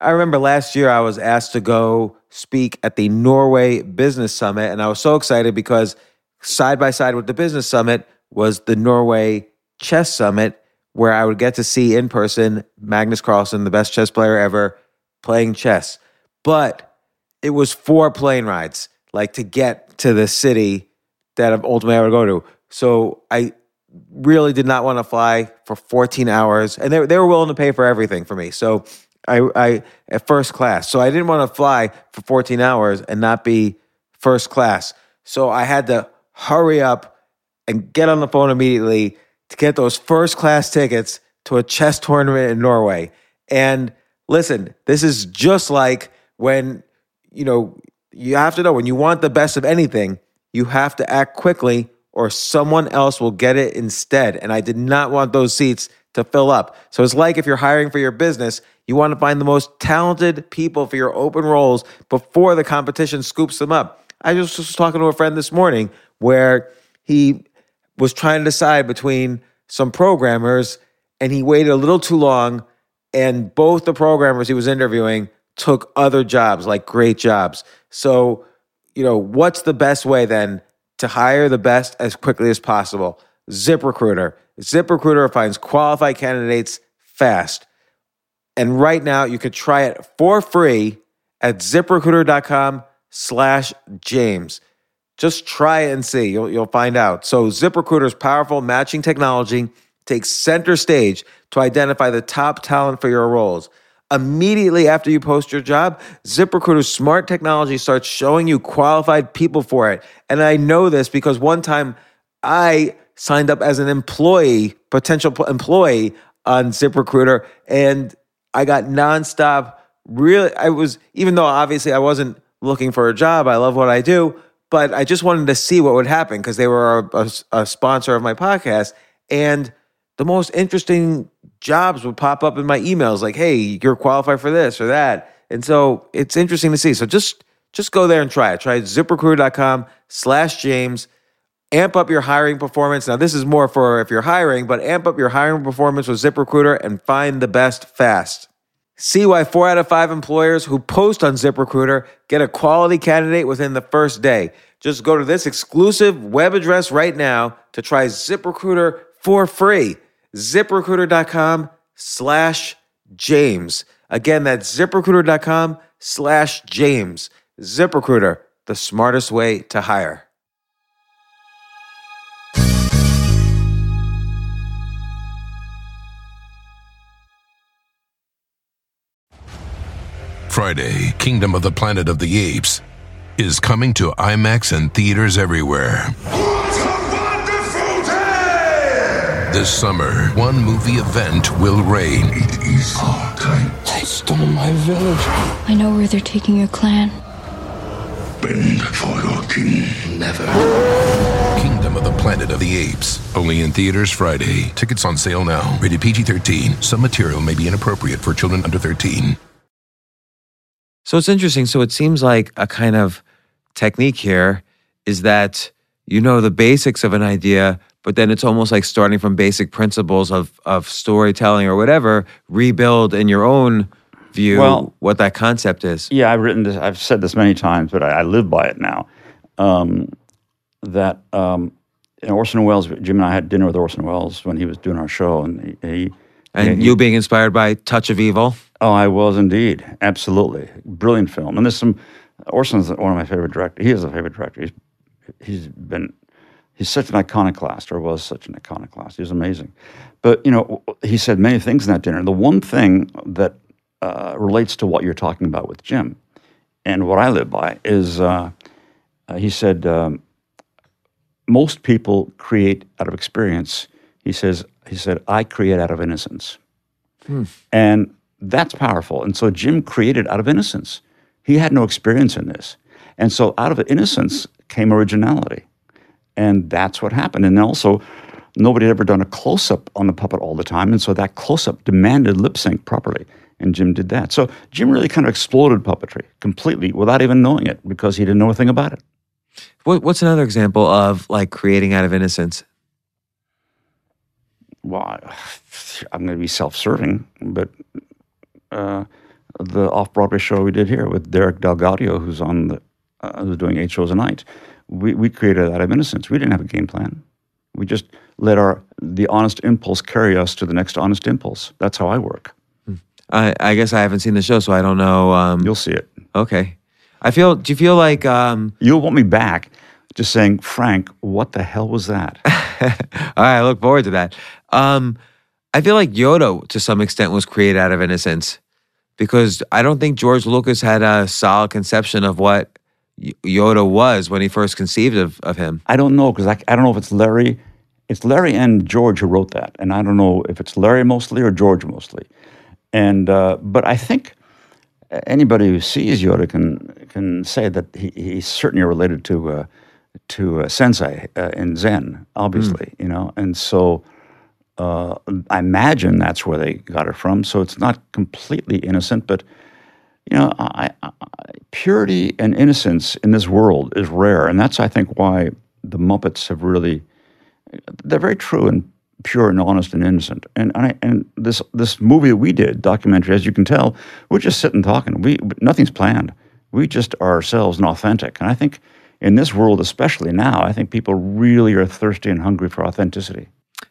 I remember last year I was asked to go speak at the Norway Business Summit, and I was so excited because side by side with the Business Summit was the Norway Chess Summit, where I would get to see in person Magnus Carlsen, the best chess player ever, playing chess. But it was four plane rides, like to get to the city that ultimately I would go to. So I really did not want to fly for 14 hours, and they, they were willing to pay for everything for me. So I, I at first class. So I didn't want to fly for 14 hours and not be first class. So I had to hurry up and get on the phone immediately to get those first class tickets to a chess tournament in Norway. And listen, this is just like when, you know, you have to know when you want the best of anything, you have to act quickly or someone else will get it instead. And I did not want those seats to fill up. So it's like if you're hiring for your business, you want to find the most talented people for your open roles before the competition scoops them up. I just was talking to a friend this morning where he was trying to decide between some programmers and he waited a little too long and both the programmers he was interviewing took other jobs like great jobs. So, you know, what's the best way then to hire the best as quickly as possible? ZipRecruiter. ZipRecruiter finds qualified candidates fast. And right now you can try it for free at ziprecruiter.com slash James. Just try it and see. You'll, you'll find out. So ZipRecruiter's powerful matching technology takes center stage to identify the top talent for your roles. Immediately after you post your job, ZipRecruiter's smart technology starts showing you qualified people for it. And I know this because one time I signed up as an employee, potential employee on ZipRecruiter, and I got nonstop. Really, I was, even though obviously I wasn't looking for a job, I love what I do, but I just wanted to see what would happen because they were a, a, a sponsor of my podcast. And the most interesting jobs would pop up in my emails like, hey, you're qualified for this or that. And so it's interesting to see. So just just go there and try it. Try ziprecruiter.com slash James. Amp up your hiring performance. Now, this is more for if you're hiring, but amp up your hiring performance with ZipRecruiter and find the best fast. See why four out of five employers who post on ZipRecruiter get a quality candidate within the first day. Just go to this exclusive web address right now to try ZipRecruiter for free ziprecruiter.com slash James. Again, that's ziprecruiter.com slash James. ZipRecruiter, the smartest way to hire. Friday, Kingdom of the Planet of the Apes is coming to IMAX and theaters everywhere. This summer, one movie event will reign. It is our time. They stole my village. I know where they're taking your clan. Bend for your king. Never. Kingdom of the Planet of the Apes. Only in theaters Friday. Tickets on sale now. Rated PG 13. Some material may be inappropriate for children under 13. So it's interesting. So it seems like a kind of technique here is that you know the basics of an idea, but then it's almost like starting from basic principles of of storytelling or whatever, rebuild in your own view Well- what that concept is. Yeah, I've written this. I've said this many times, but I, I live by it now. Um, that um, Orson Welles, Jim and I had dinner with Orson Welles when he was doing our show, and he. he And he- you being inspired by Touch of Evil. Oh, I was indeed, absolutely, brilliant film. And there's some. Orson's one of my favorite directors. He is a favorite director. He's he's been he's such an iconoclast, or was such an iconoclast. He was amazing. But you know, he said many things in that dinner. The one thing that uh, relates to what you're talking about with Jim, and what I live by is uh, uh, he said um, most people create out of experience. He says he said I create out of innocence, and that's powerful. And so Jim created out of innocence. He had no experience in this, and so out of innocence came originality. And that's what happened. And also, nobody had ever done a close up on the puppet all the time. And so that close up demanded lip sync properly. And Jim did that. So Jim really kind of exploded puppetry completely without even knowing it because he didn't know a thing about it. What, what's another example of like creating out of innocence? Well, I'm going to be self serving, but uh, the off Broadway show we did here with Derek DelGaudio, who's on the, uh, who's doing eight shows a night, we, we created that out of innocence. We didn't have a game plan. We just let our the honest impulse carry us to the next honest impulse. That's how I work. I, I guess I haven't seen the show, so I don't know. Um, You'll see it. okay. I feel. Do you feel like? Um, You'll want me back just saying, Frank, what the hell was that? all right, I look forward to that. Um, I feel like Yoda, to some extent, was created out of innocence because I don't think George Lucas had a solid conception of what Yoda was when he first conceived of, of him. I don't know because I, I don't know if it's Larry. It's Larry and George who wrote that, and I don't know if it's Larry mostly or George mostly. And uh, but I think anybody who sees Yoda can can say that he, he's certainly related to uh, to uh, Sensei uh, in Zen, obviously, you know, and so uh, I imagine that's where they got it from. So it's not completely innocent, but you know, I, I, purity and innocence in this world is rare, and that's I think why the Muppets have really they're very true and pure and honest and innocent. And and, I, and this this movie that we did, documentary, as you can tell, we're just sitting talking. We nothing's planned. We just are ourselves and authentic. And I think in this world, especially now, I think people really are thirsty and hungry for authenticity.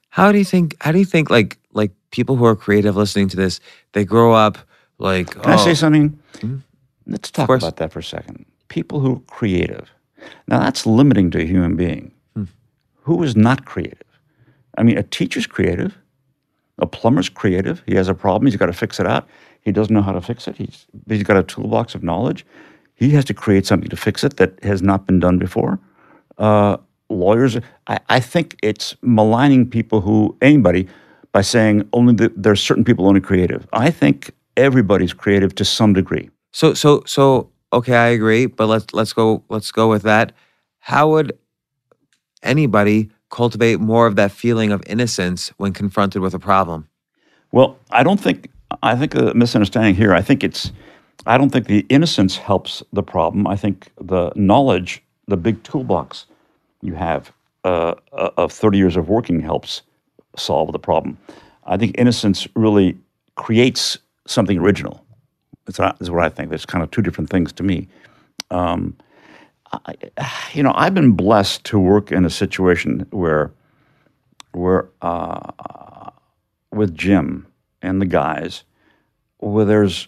How do you think? How do you think? Like like people who are creative listening to this, they grow up like. Can I say oh, something? Hmm? Let's talk about that for a second. People who are creative. Now that's limiting to a human being. Hmm. Who is not creative? I mean, a teacher's creative. A plumber's creative. He has a problem. He's got to fix it out. He doesn't know how to fix it. He's he's got a toolbox of knowledge. He has to create something to fix it that has not been done before. Uh, lawyers, I, I think it's maligning people who anybody by saying only the, there's certain people only creative. I think everybody's creative to some degree. So so so okay, I agree, but let's let's go let's go with that. How would anybody cultivate more of that feeling of innocence when confronted with a problem? Well, I don't think I think a misunderstanding here. I think it's I don't think the innocence helps the problem. I think the knowledge, the big toolbox you have uh, uh, of 30 years of working helps solve the problem. I think innocence really creates something original. Is what I think. There's kind of two different things to me. Um, I, you know, I've been blessed to work in a situation where, where uh, with Jim and the guys, where there's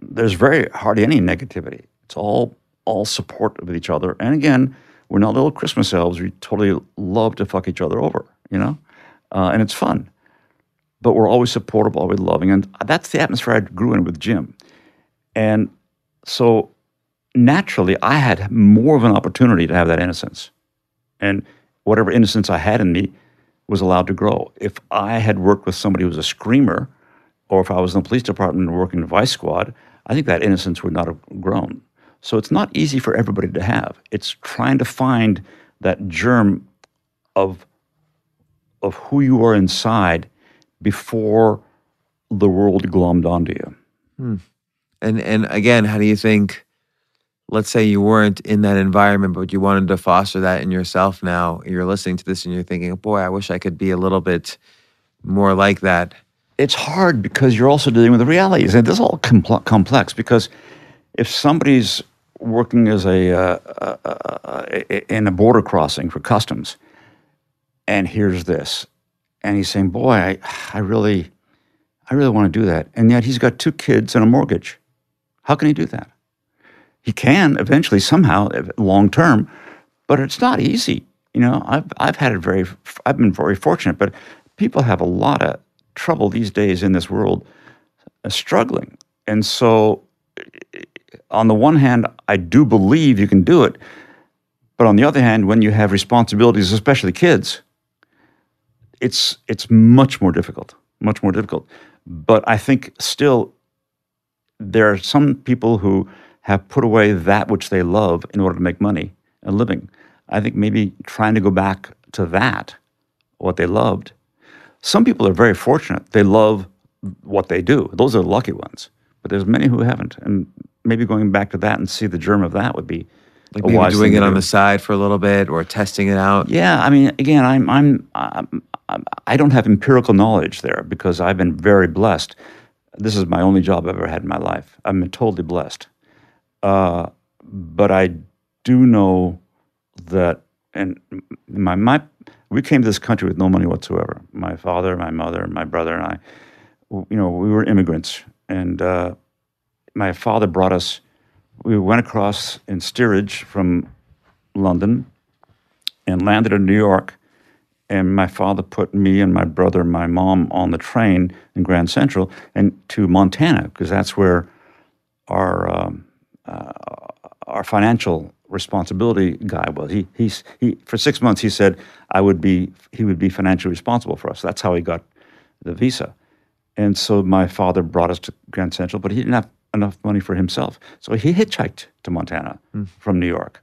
there's very hardly any negativity. It's all all support of each other. And again, we're not little Christmas elves. We totally love to fuck each other over, you know, uh, and it's fun. But we're always supportive, always loving, and that's the atmosphere I grew in with Jim. And so naturally, I had more of an opportunity to have that innocence, and whatever innocence I had in me was allowed to grow. If I had worked with somebody who was a screamer, or if I was in the police department working in Vice Squad, I think that innocence would not have grown. So it's not easy for everybody to have. It's trying to find that germ of of who you are inside before the world glommed onto you. And and again, how do you think? Let's say you weren't in that environment, but you wanted to foster that in yourself. Now you're listening to this and you're thinking, "Boy, I wish I could be a little bit more like that." it's hard because you're also dealing with the realities, and this is all compl- complex. Because if somebody's working as a uh, uh, uh, in a border crossing for customs, and here's this, and he's saying, "Boy, I, I really, I really want to do that," and yet he's got two kids and a mortgage. How can he do that? He can eventually, somehow, long term, but it's not easy. You know, I've I've had it very, I've been very fortunate, but people have a lot of trouble these days in this world, uh, struggling, and so on the one hand, I do believe you can do it, but on the other hand, when you have responsibilities, especially kids, it's it's much more difficult, much more difficult. But I think still there are some people who have put away that which they love in order to make money and living. I think maybe trying to go back to that, what they loved. Some people are very fortunate; they love what they do. Those are the lucky ones. But there's many who haven't, and maybe going back to that and see the germ of that would be Like maybe doing it to on do. the side for a little bit or testing it out. Yeah, I mean, again, I'm, I'm, I'm, I'm I don't have empirical knowledge there because I've been very blessed. This is my only job I've ever had in my life. Been totally blessed. Uh, but I do know that, and my, my, we came to this country with no money whatsoever. My father, my mother, my brother, and I, you know, we were immigrants. And uh, my father brought us, we went across in steerage from London and landed in New York. And my father put me and my brother and my mom on the train in Grand Central and to Montana because that's where our um, uh, our financial responsibility guy was. He he's he for six months he said I would be he would be financially responsible for us. That's how he got the visa. And so my father brought us to Grand Central, but he didn't have enough money for himself. So he hitchhiked to Montana from New York.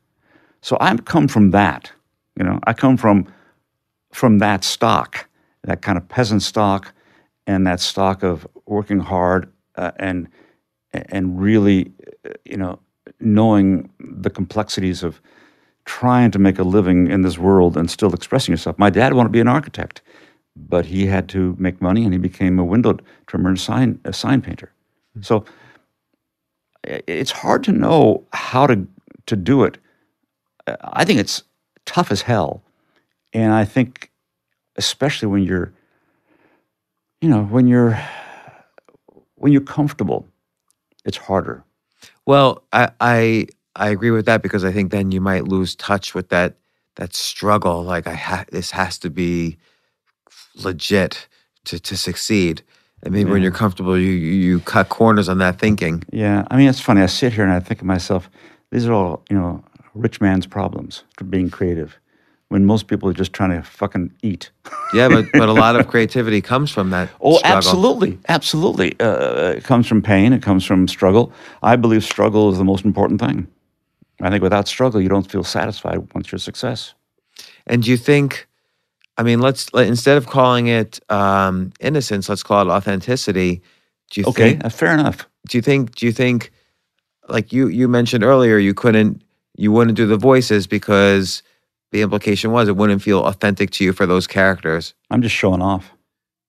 So I've come from that. You know, I come from from that stock, that kind of peasant stock, and that stock of working hard uh, and and really, you know, knowing the complexities of trying to make a living in this world and still expressing yourself. My dad wanted to be an architect, but he had to make money, and he became a window trimmer and sign a sign painter. So it's hard to know how to to do it. I think it's tough as hell, and I think especially when you're, you know, when you're when you're comfortable, it's harder. Well, I, I I agree with that because I think then you might lose touch with that that struggle. Like I ha- this has to be legit to to succeed. And maybe when you're comfortable, you, you you cut corners on that thinking. Yeah, I mean, it's funny. I sit here and I think to myself, these are all you know, rich man's problems for being creative, when most people are just trying to fucking eat. Yeah, but but a lot of creativity comes from that. Oh, struggle. absolutely, absolutely. Uh, it comes from pain. It comes from struggle. I believe struggle is the most important thing. I think without struggle, you don't feel satisfied once you're success. And do you think? I mean, let's let, instead of calling it um, innocence, let's call it authenticity. Do you Okay, think? uh, fair enough. Do you think? Do you think? Like you you mentioned earlier, you couldn't, you wouldn't do the voices because the implication was it wouldn't feel authentic to you for those characters. I'm just showing off.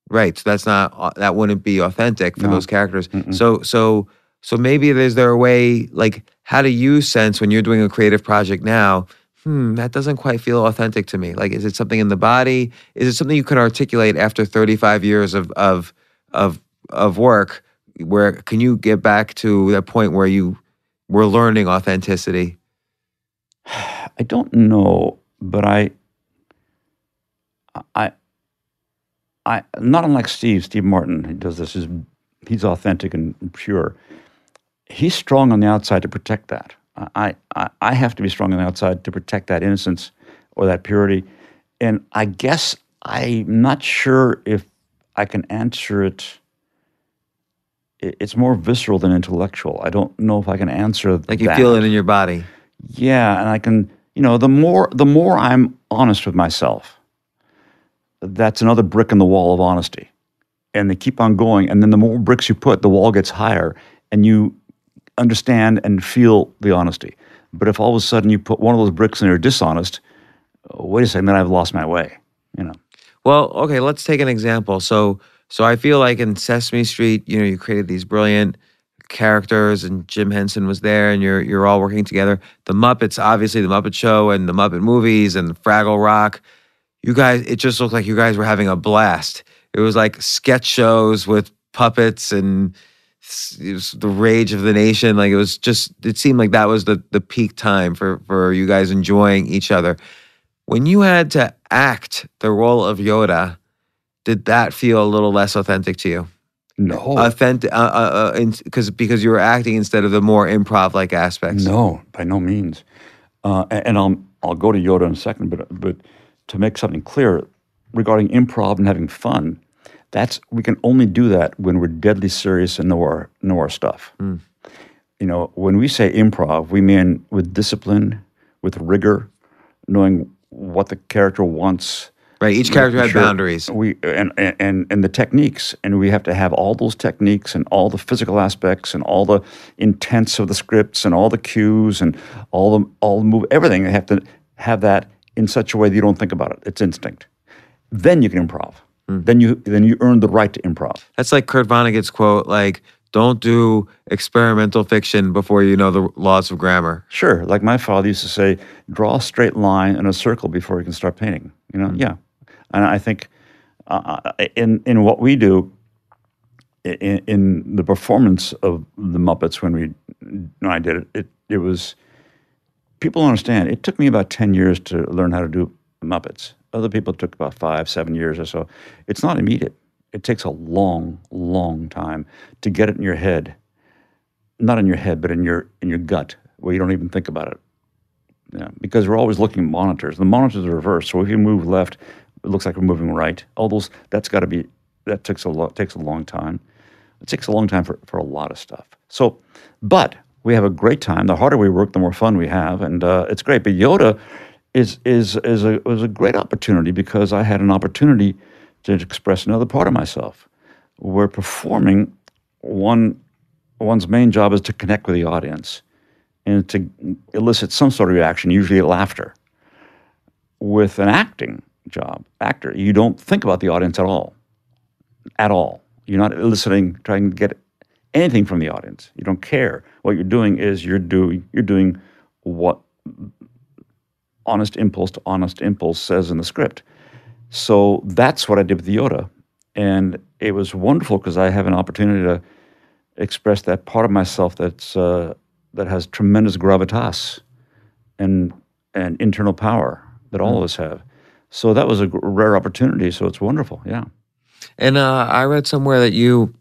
Right. So that's not that wouldn't be authentic for No. those characters. So so so maybe is there a way like how do you sense when you're doing a creative project now? Hmm, that doesn't quite feel authentic to me. Like, is it something in the body? Is it something you can articulate after 35 years of of of of work? Where can you get back to that point where you were learning authenticity? I don't know, but I, I, I, not unlike Steve, Steve Martin, who does this, is he's authentic and pure. He's strong on the outside to protect that. I, I, I have to be strong on the outside to protect that innocence or that purity. And I guess I'm not sure if I can answer it. it- It's more visceral than intellectual. I don't know if I can answer Like you that. feel it in your body. Yeah, and I can, you know, the more the more I'm honest with myself, that's another brick in the wall of honesty. And they keep on going, and then the more bricks you put, the wall gets higher, and you understand and feel the honesty. But if all of a sudden you put one of those bricks and you're dishonest, wait a second, then I've lost my way. You know. Well, okay, let's take an example. So, so I feel like in Sesame Street, you know, you created these brilliant characters, and Jim Henson was there, and you're you're all working together. The Muppets, obviously, the Muppet Show, and the Muppet movies, and Fraggle Rock. You guys, it just looked like you guys were having a blast. It was like sketch shows with puppets and the rage of the nation. Like it was just, it seemed like that was the the peak time for for you guys enjoying each other. When you had to act the role of Yoda, did that feel a little less authentic to you? No. Authentic, uh, uh, uh, because because you were acting instead of the more improv like aspects. No, by no means. Uh, a- and I'll I'll go to Yoda in a second, but but to make something clear regarding improv and having fun, that's we can only do that when we're deadly serious and know our know our stuff. You know, when we say improv, we mean with discipline, with rigor, knowing what the character wants. Right, each character had Sure. boundaries. We and, and and the techniques, and we have to have all those techniques and all the physical aspects and all the intents of the scripts and all the cues and all the all the move everything. They have to have that in such a way that you don't think about it. It's instinct. Then you can improv. Hmm. Then you then you earn the right to improv. That's like Kurt Vonnegut's quote, like, "Don't do experimental fiction before you know the laws of grammar." Sure, like my father used to say, draw a straight line and a circle before you can start painting. You know, hmm. yeah. And I think uh, in in what we do, in, in the performance of the Muppets when we when I did it, it it was people understand. It took me about ten years to learn how to do Muppets. Other people took about five, seven years or so. It's not immediate. It takes a long, long time to get it in your head not in your head, but in your in your gut, where you don't even think about it. Yeah, because we're always looking at monitors. The monitors are reversed, so if you move left, it looks like we're moving right. All those that's got to be that takes a lo- takes a long time. It takes a long time for, for a lot of stuff. So, but we have a great time. The harder we work, the more fun we have, and uh, it's great. But Yoda is is is a was a great opportunity because I had an opportunity to express another part of myself. Where performing, one one's main job is to connect with the audience and to elicit some sort of reaction, usually laughter. With an acting job, actor, you don't think about the audience at all. At all. You're not eliciting, trying to get anything from the audience. You don't care. What you're doing is you're doing you're doing what honest impulse to honest impulse says in the script. So that's what I did with the Yoda. And it was wonderful because I have an opportunity to express that part of myself that's uh, that has tremendous gravitas and and internal power that all of us have. So that was a rare opportunity. So it's wonderful. Yeah. And uh, I read somewhere that you,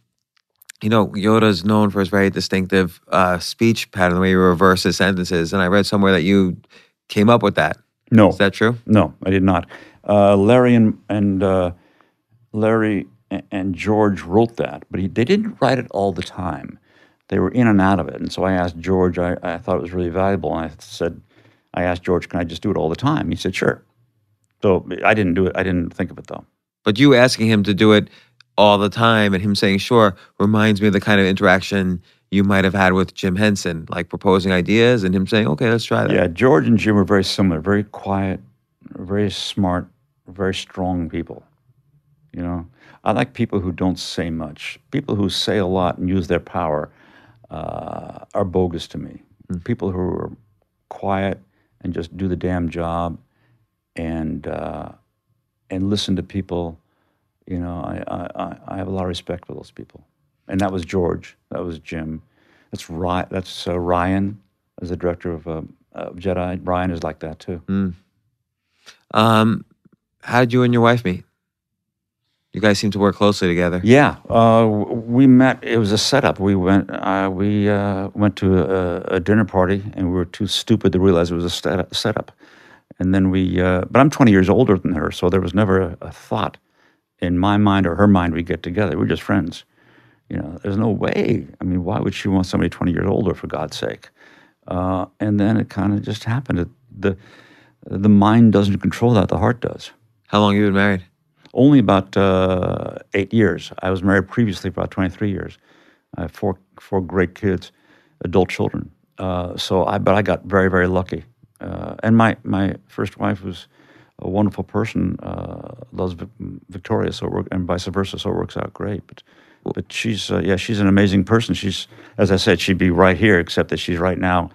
you know, Yoda is known for his very distinctive uh, speech pattern, the way he reverses sentences. And I read somewhere that you came up with that. No. Is that true? No, I did not. Uh, Larry and, and uh, Larry and George wrote that, but he, they didn't write it all the time. They were in and out of it, and so I asked George. I, I thought it was really valuable, and I said, I asked George, "Can I just do it all the time?" He said, "Sure." So I didn't do it. I didn't think of it though. But you asking him to do it all the time and him saying sure reminds me of the kind of interaction you might have had with Jim Henson, like proposing ideas and him saying, okay, let's try that. Yeah, George and Jim were very similar, very quiet, very smart, very strong people. You know, I like people who don't say much. People who say a lot and use their power uh, are bogus to me. People who are quiet and just do the damn job and uh, and listen to people. You know, I, I, I- have a lot of respect for those people. And that was George. That was Jim. That's Rian. That's uh, Rian, as the director of, uh, Jedi. Rian is like that too. Um, how did you and your wife meet? You guys seem to work closely together. Yeah, uh, we met. It was a setup. We went. Uh, we uh, went to a, a dinner party, and we were too stupid to realize it was a set- setup. And then we. Uh, but I'm 20 years older than her, so there was never a, a thought in my mind or her mind we'd get together. We are just friends. You know, there's no way. I mean, why would she want somebody 20 years older, for God's sake? Uh, and then it kind of just happened. It, the the mind doesn't control that; the heart does. How long you been married? Only about uh, eight years. I was married previously for about 23 years. I have four four great kids, adult children. Uh, so I, but I got very very lucky. Uh, and my my first wife was a wonderful person, uh, loves Vic- Victoria, so it work, and vice versa. So it works out great. But but she's uh, yeah, she's an amazing person. She's as I said, she'd be right here, except that she's right now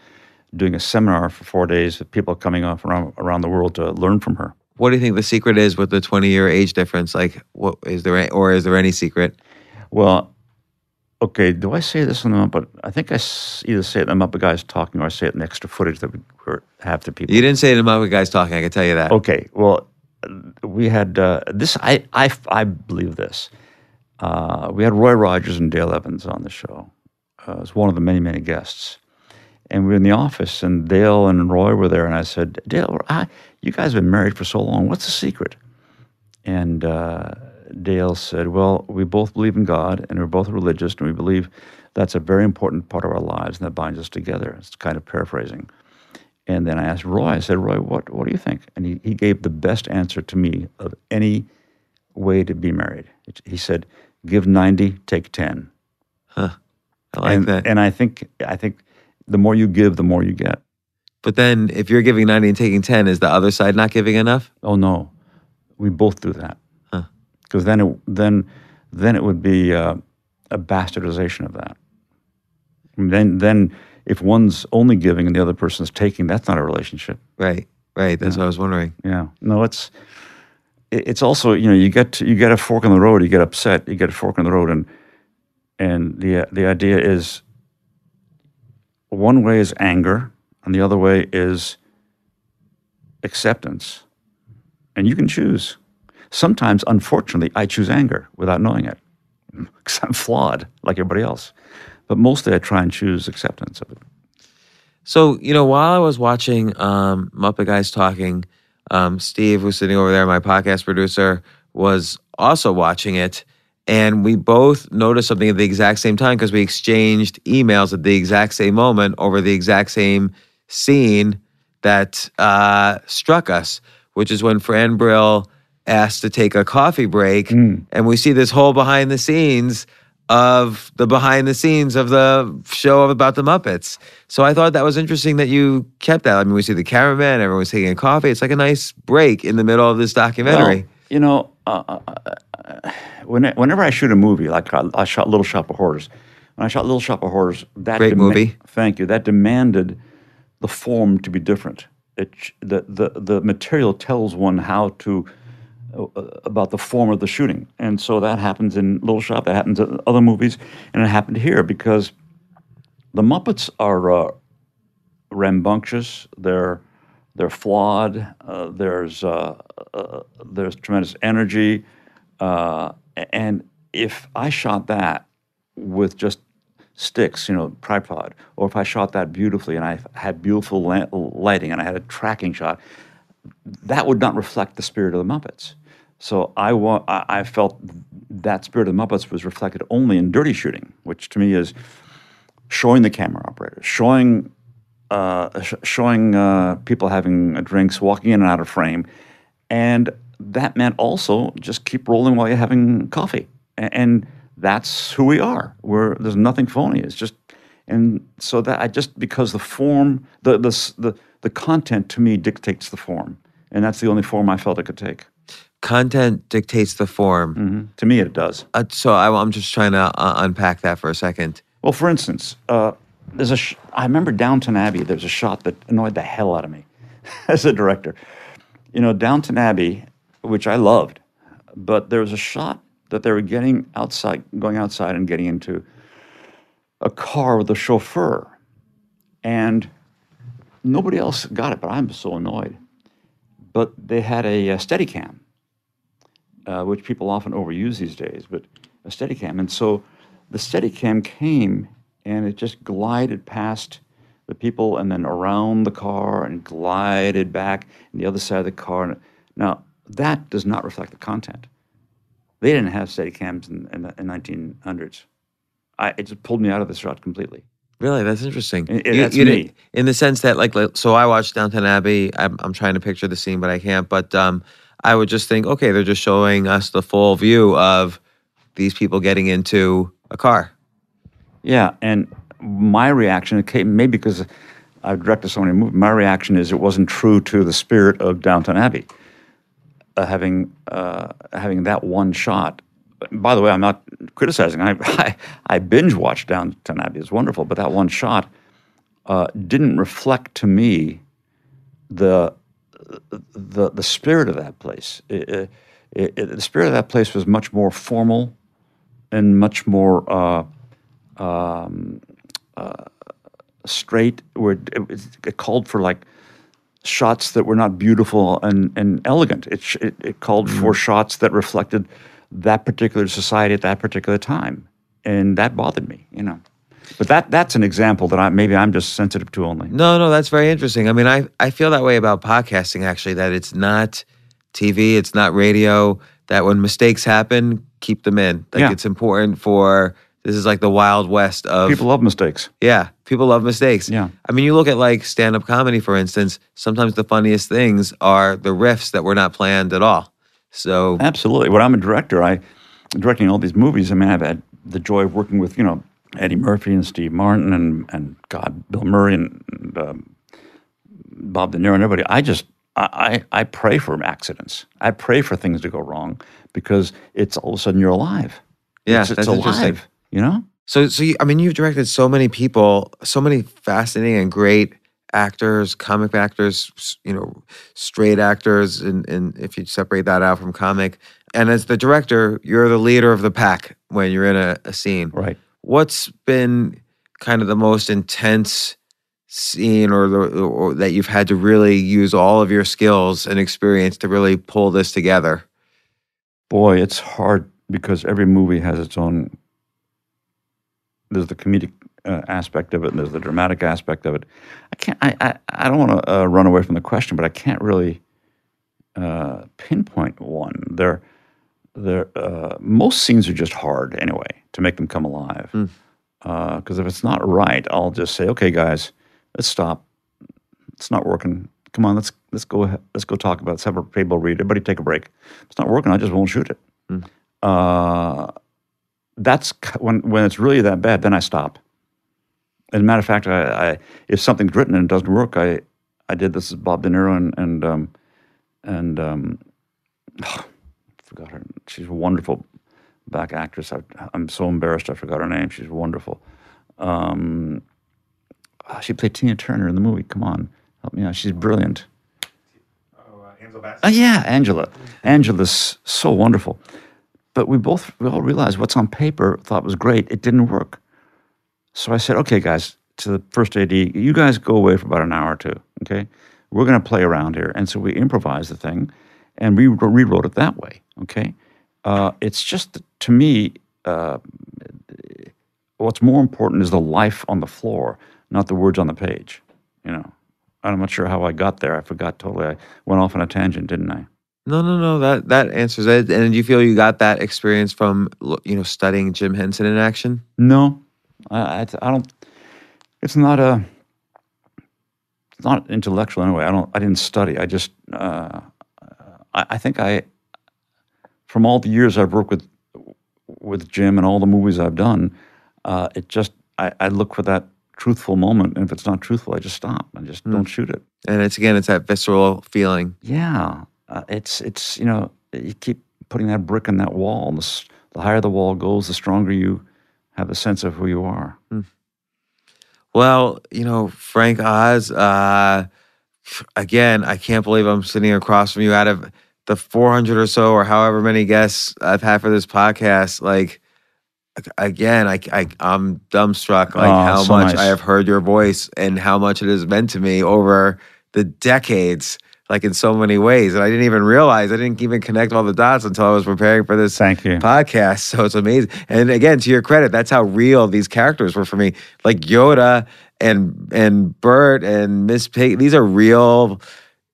doing a seminar for four days. with People coming off around around the world to learn from her. What do you think the secret is with the 20 year age difference? Like, what is there, any, or is there any secret? Well, okay. Do I say this in the but I think I either say it in the Muppet Guys talking or I say it in the extra footage that we have to people. You didn't say it in my guys talking. I can tell you that. Okay. Well, we had uh, this. I, I I believe this. Uh, we had Roy Rogers and Dale Evans on the show uh, was one of the many many guests, and we were in the office, and Dale and Roy were there, and I said, Dale, I, you guys have been married for so long. What's the secret? And uh, Dale said, Well, we both believe in God and we're both religious and we believe that's a very important part of our lives and that binds us together. It's kind of paraphrasing. And then I asked Roy, I said, Roy, what, what do you think? And he, he gave the best answer to me of any way to be married. He said, Give 90, take 10. I like and, that. and I think I think the more you give, the more you get. but then if you're giving 90 and taking 10, is the other side not giving enough? Oh no, we both do that. Because then it then then it would be uh, a bastardization of that. And then then if one's only giving and the other person's taking, that's not a relationship. Right, right. That's what I was wondering. Yeah. No, it's it- it's also you know you get to, you get a fork in the road, you get upset, you get a fork in the road, and and the the idea is one way is anger, and the other way is acceptance, and you can choose. Sometimes, unfortunately, I choose anger without knowing it because I'm flawed like everybody else. But mostly, I try and choose acceptance of it. So, you know, while I was watching um, Muppet Guys Talking, um, Steve, who's sitting over there, my podcast producer, was also watching it. and we both noticed something at the exact same time because we exchanged emails at the exact same moment over the exact same scene that uh, struck us, which is when Fran Brill asked to take a coffee break, and we see this whole behind the scenes of the behind the scenes of the show about the Muppets. So I thought that was interesting that you kept that. I mean, we see the cameraman, everyone's taking a coffee. It's like a nice break in the middle of this documentary. Well, you know, uh, uh, uh, whenever I shoot a movie, like I, shot Little Shop of Horrors, when I shot Little Shop of Horrors, that Great movie. Thank you. That demanded the form to be different. It, the, the the material tells one how to uh, about the form of the shooting, and so that happens in Little Shop. That happens in other movies, and it happened here because the Muppets are uh, rambunctious. They're they're flawed. Uh, there's uh, uh, there's tremendous energy, uh, and if I shot that with just sticks, you know, tripod, or if I shot that beautifully and I had beautiful la- lighting and I had a tracking shot, that would not reflect the spirit of the Muppets. So I, wa- I felt that spirit of Muppets was reflected only in dirty shooting, which to me is showing the camera operators, showing uh, sh- showing uh, people having drinks, walking in and out of frame, and that meant also just keep rolling while you're having coffee, A- and that's who we are. We're there's nothing phony. It's just, and so that I just because the form, the the the, the content to me dictates the form, and that's the only form I felt it could take. Content dictates the form. Mm-hmm. To me, it does. Uh, so I, I'm just trying to uh, unpack that for a second. Well, for instance, uh, there's a. Sh- I remember Downton Abbey. There was a shot that annoyed the hell out of me as a director. You know, Downton Abbey, which I loved, but there was a shot that they were getting outside, going outside and getting into a car with a chauffeur, and nobody else got it. But I'm so annoyed. But they had a, uh Steadicam, uh, which people often overuse these days, but a Steadicam. And so the Steadicam came and it just glided past the people and then around the car and glided back on the other side of the car. Now, that does not reflect the content. They didn't have Steadicams in, in the in 1900s. I, it just pulled me out of the shot completely. Really, that's interesting. I- that's me. in the sense that, like, so I watched Downton Abbey. I'm, I'm trying to picture the scene, but I can't. But um, I would just think, okay, they're just showing us the full view of these people getting into a car. Yeah, and my reaction, came, maybe because I've directed so many movies, my reaction is it wasn't true to the spirit of Downton Abbey. Uh, having uh, having that one shot. By the way, I'm not criticizing. I I, I binge watched Downton Abbey. It's wonderful, but that one shot uh, didn't reflect to me the the the spirit of that place. It, it, it, the spirit of that place was much more formal and much more. Uh, straight where it, called for like shots that were not beautiful and, and elegant. It, it, it called for shots that reflected that particular society at that particular time. And that bothered me, you know. But that that's an example that I maybe I'm just sensitive to only. No, no, that's very interesting. I mean, I, I feel that way about podcasting, actually, that it's not TV, it's not radio, that when mistakes happen, keep them in. Like, Yeah. it's important for this is like the wild west of People love mistakes. Yeah, people love mistakes. Yeah. I mean, you look at like stand up comedy, for instance, sometimes the funniest things are the riffs that were not planned at all. So, Absolutely. When I'm a director, I directing all these movies. I mean, I've had the joy of working with you know Eddie Murphy and Steve Martin and and God Bill Murray and, and um, Bob De Niro and everybody. I just I, I pray for accidents. I pray for things to go wrong because it's all of a sudden you're alive. Yeah, it's, it's alive. You know. so, so you, I mean, you've directed so many people, so many fascinating and great actors, comic actors, you know, straight actors, and, and if you separate that out from comic. And as the director, you're the leader of the pack when you're in a, a scene. Right. What's been kind of the most intense scene or, the, or that you've had to really use all of your skills and experience to really pull this together? Boy, it's hard because every movie has its own. There's the comedic uh, aspect of it, and there's the dramatic aspect of it. I can't. I I, I don't want to uh, run away from the question, but I can't really uh, pinpoint one. There, there uh, most scenes are just hard anyway to make them come alive. Because if it's not right, I'll just say, "Okay, guys, let's stop. It's not working. Come on, let's let's go ahead, let's go talk about. it. Let's have a table read. Everybody take a break. If it's not working. I just won't shoot it. Uh, that's when when it's really that bad. Then I stop. As a matter of fact, I, I if something's written and it doesn't work, I I did this with Bob De Niro and and um, and um, forgot her. She's a wonderful back actress. I, I'm so embarrassed I forgot her name. She's wonderful. Um, ah, she played Tina Turner in the movie. Come on, help me out. She's brilliant. Oh Angela Bassett. yeah, Angela. Angela's so wonderful. But we both we all realized what's on paper thought was great. It didn't work. So I said, okay, guys, to the first AD, you guys go away for about an hour or two. Okay, we're going to play around here, and so we improvised the thing, and we rewrote it that way. Okay, uh, it's just to me, uh, what's more important is the life on the floor, not the words on the page. You know, I'm not sure how I got there. I forgot totally. I went off on a tangent, didn't I? No, no, no. That that answers it. And do you feel you got that experience from you know studying Jim Henson in action? No, I, I, I don't. It's not a. It's not intellectual anyway. I don't. I didn't study. I just. Uh, I, I think I. From all the years I've worked with, with Jim and all the movies I've done, uh, it just I, I look for that truthful moment, and if it's not truthful, I just stop. I just don't shoot it. And it's again, it's that visceral feeling. Yeah, uh, it's it's you know you keep putting that brick in that wall. And the, the higher the wall goes, the stronger you have a sense of who you are. Well, you know, Frank Oz. Uh, again, I can't believe I'm sitting across from you. Out of the 400 or so, or however many guests I've had for this podcast, like again, I, I I'm dumbstruck like Oh, how so much nice. I have heard your voice and how much it has meant to me over the decades. Like in so many ways, and I didn't even realize I didn't even connect all the dots until I was preparing for this Thank you. podcast. So it's amazing. And again, to your credit, that's how real these characters were for me. Like Yoda and and Bert and Miss Pig. These are real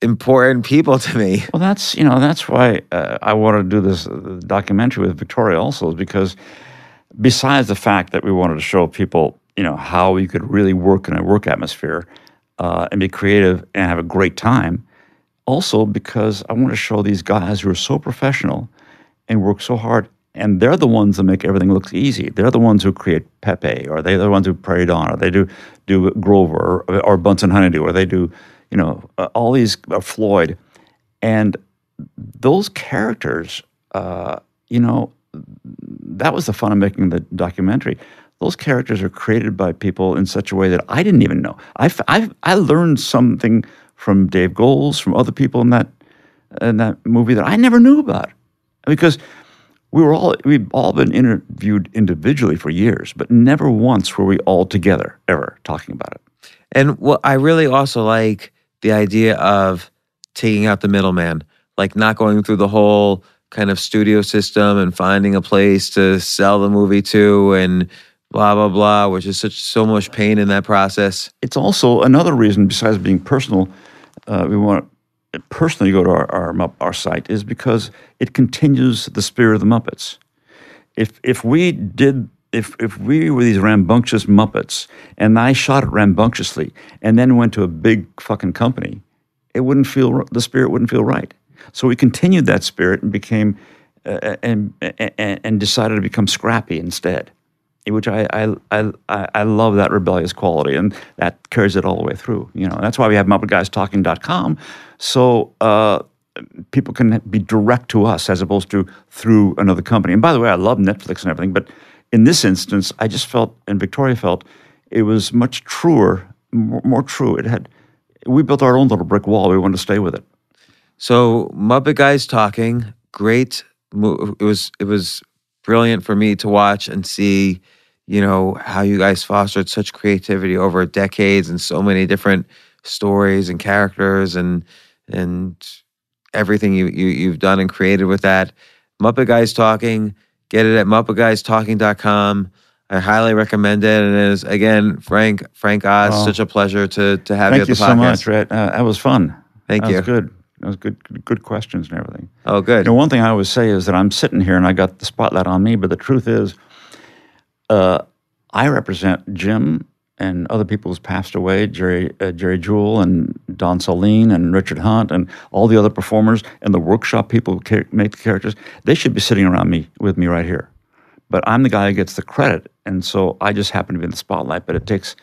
important people to me. Well, that's you know that's why uh, I wanted to do this uh, documentary with Victoria also, is because besides the fact that we wanted to show people you know how you could really work in a work atmosphere uh, and be creative and have a great time, also because I want to show these guys who are so professional and work so hard. And they're the ones that make everything look easy. They're the ones who create Pepe, or they're the ones who Prairie Dawn, or they do do Grover, or, or Bunsen Honeydew, or they do, you know, uh, all these uh, Floyd, and those characters, uh, you know, that was the fun of making the documentary. Those characters are created by people in such a way that I didn't even know. I, I learned something from Dave Goelz, from other people in that in that movie that I never knew about, because we were all we've all been interviewed individually for years, but never once were we all together ever talking about it. And what I really also like the idea of taking out the middleman, like not going through the whole kind of studio system and finding a place to sell the movie to and blah blah blah, which is such so much pain in that process. it's also another reason besides being personal uh, we want to personally go to our, our our site is because it continues the spirit of the muppets. If if we did if if we were these rambunctious muppets and i shot it rambunctiously and then went to a big fucking company it wouldn't feel the spirit wouldn't feel right. So we continued that spirit and became uh, and, and and decided to become scrappy instead which I, I, I, I love that rebellious quality, and that carries it all the way through. You know, that's why we have MuppetGuysTalking.com, so uh, people can be direct to us as opposed to through another company. And by the way, I love Netflix and everything, but in this instance, I just felt, and Victoria felt, it was much truer, more, more true. It had, we built our own little brick wall. We wanted to stay with it. So Muppet Guys talking, great. It was it was brilliant for me to watch and see, you know, how you guys fostered such creativity over decades and so many different stories and characters and and everything you, you you've done and created with that. Muppet Guys talking, get it at muppetguystalking.com. I highly recommend it. And it is again, Frank Frank Oz, such a pleasure to to have you Thank at you the so podcast. much, Rhett. Uh, that was fun. Thank that you. Was good. That was good, good, questions and everything. Oh, good. You know, one thing I always say is that I'm sitting here and I got the spotlight on me, but the truth is, uh, I represent Jim and other people who's passed away, Jerry, uh, Jerry Juhl and Don Sahlin and Richard Hunt and all the other performers and the workshop people who make the characters. They should be sitting around me with me right here, but I'm the guy who gets the credit, and so I just happen to be in the spotlight. But it takes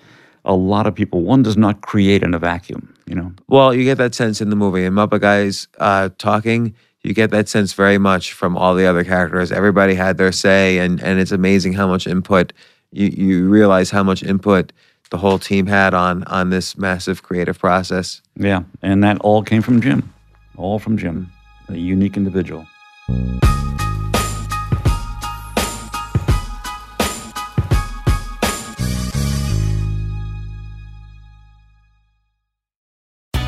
a lot of people. One does not create in a vacuum, you know. Well, you get that sense in the movie. And Muppet Guys uh, talking, you get that sense very much from all the other characters. Everybody had their say, and, and it's amazing how much input you, you realize how much input the whole team had on on this massive creative process. Yeah, and that all came from Jim, all from Jim, a unique individual.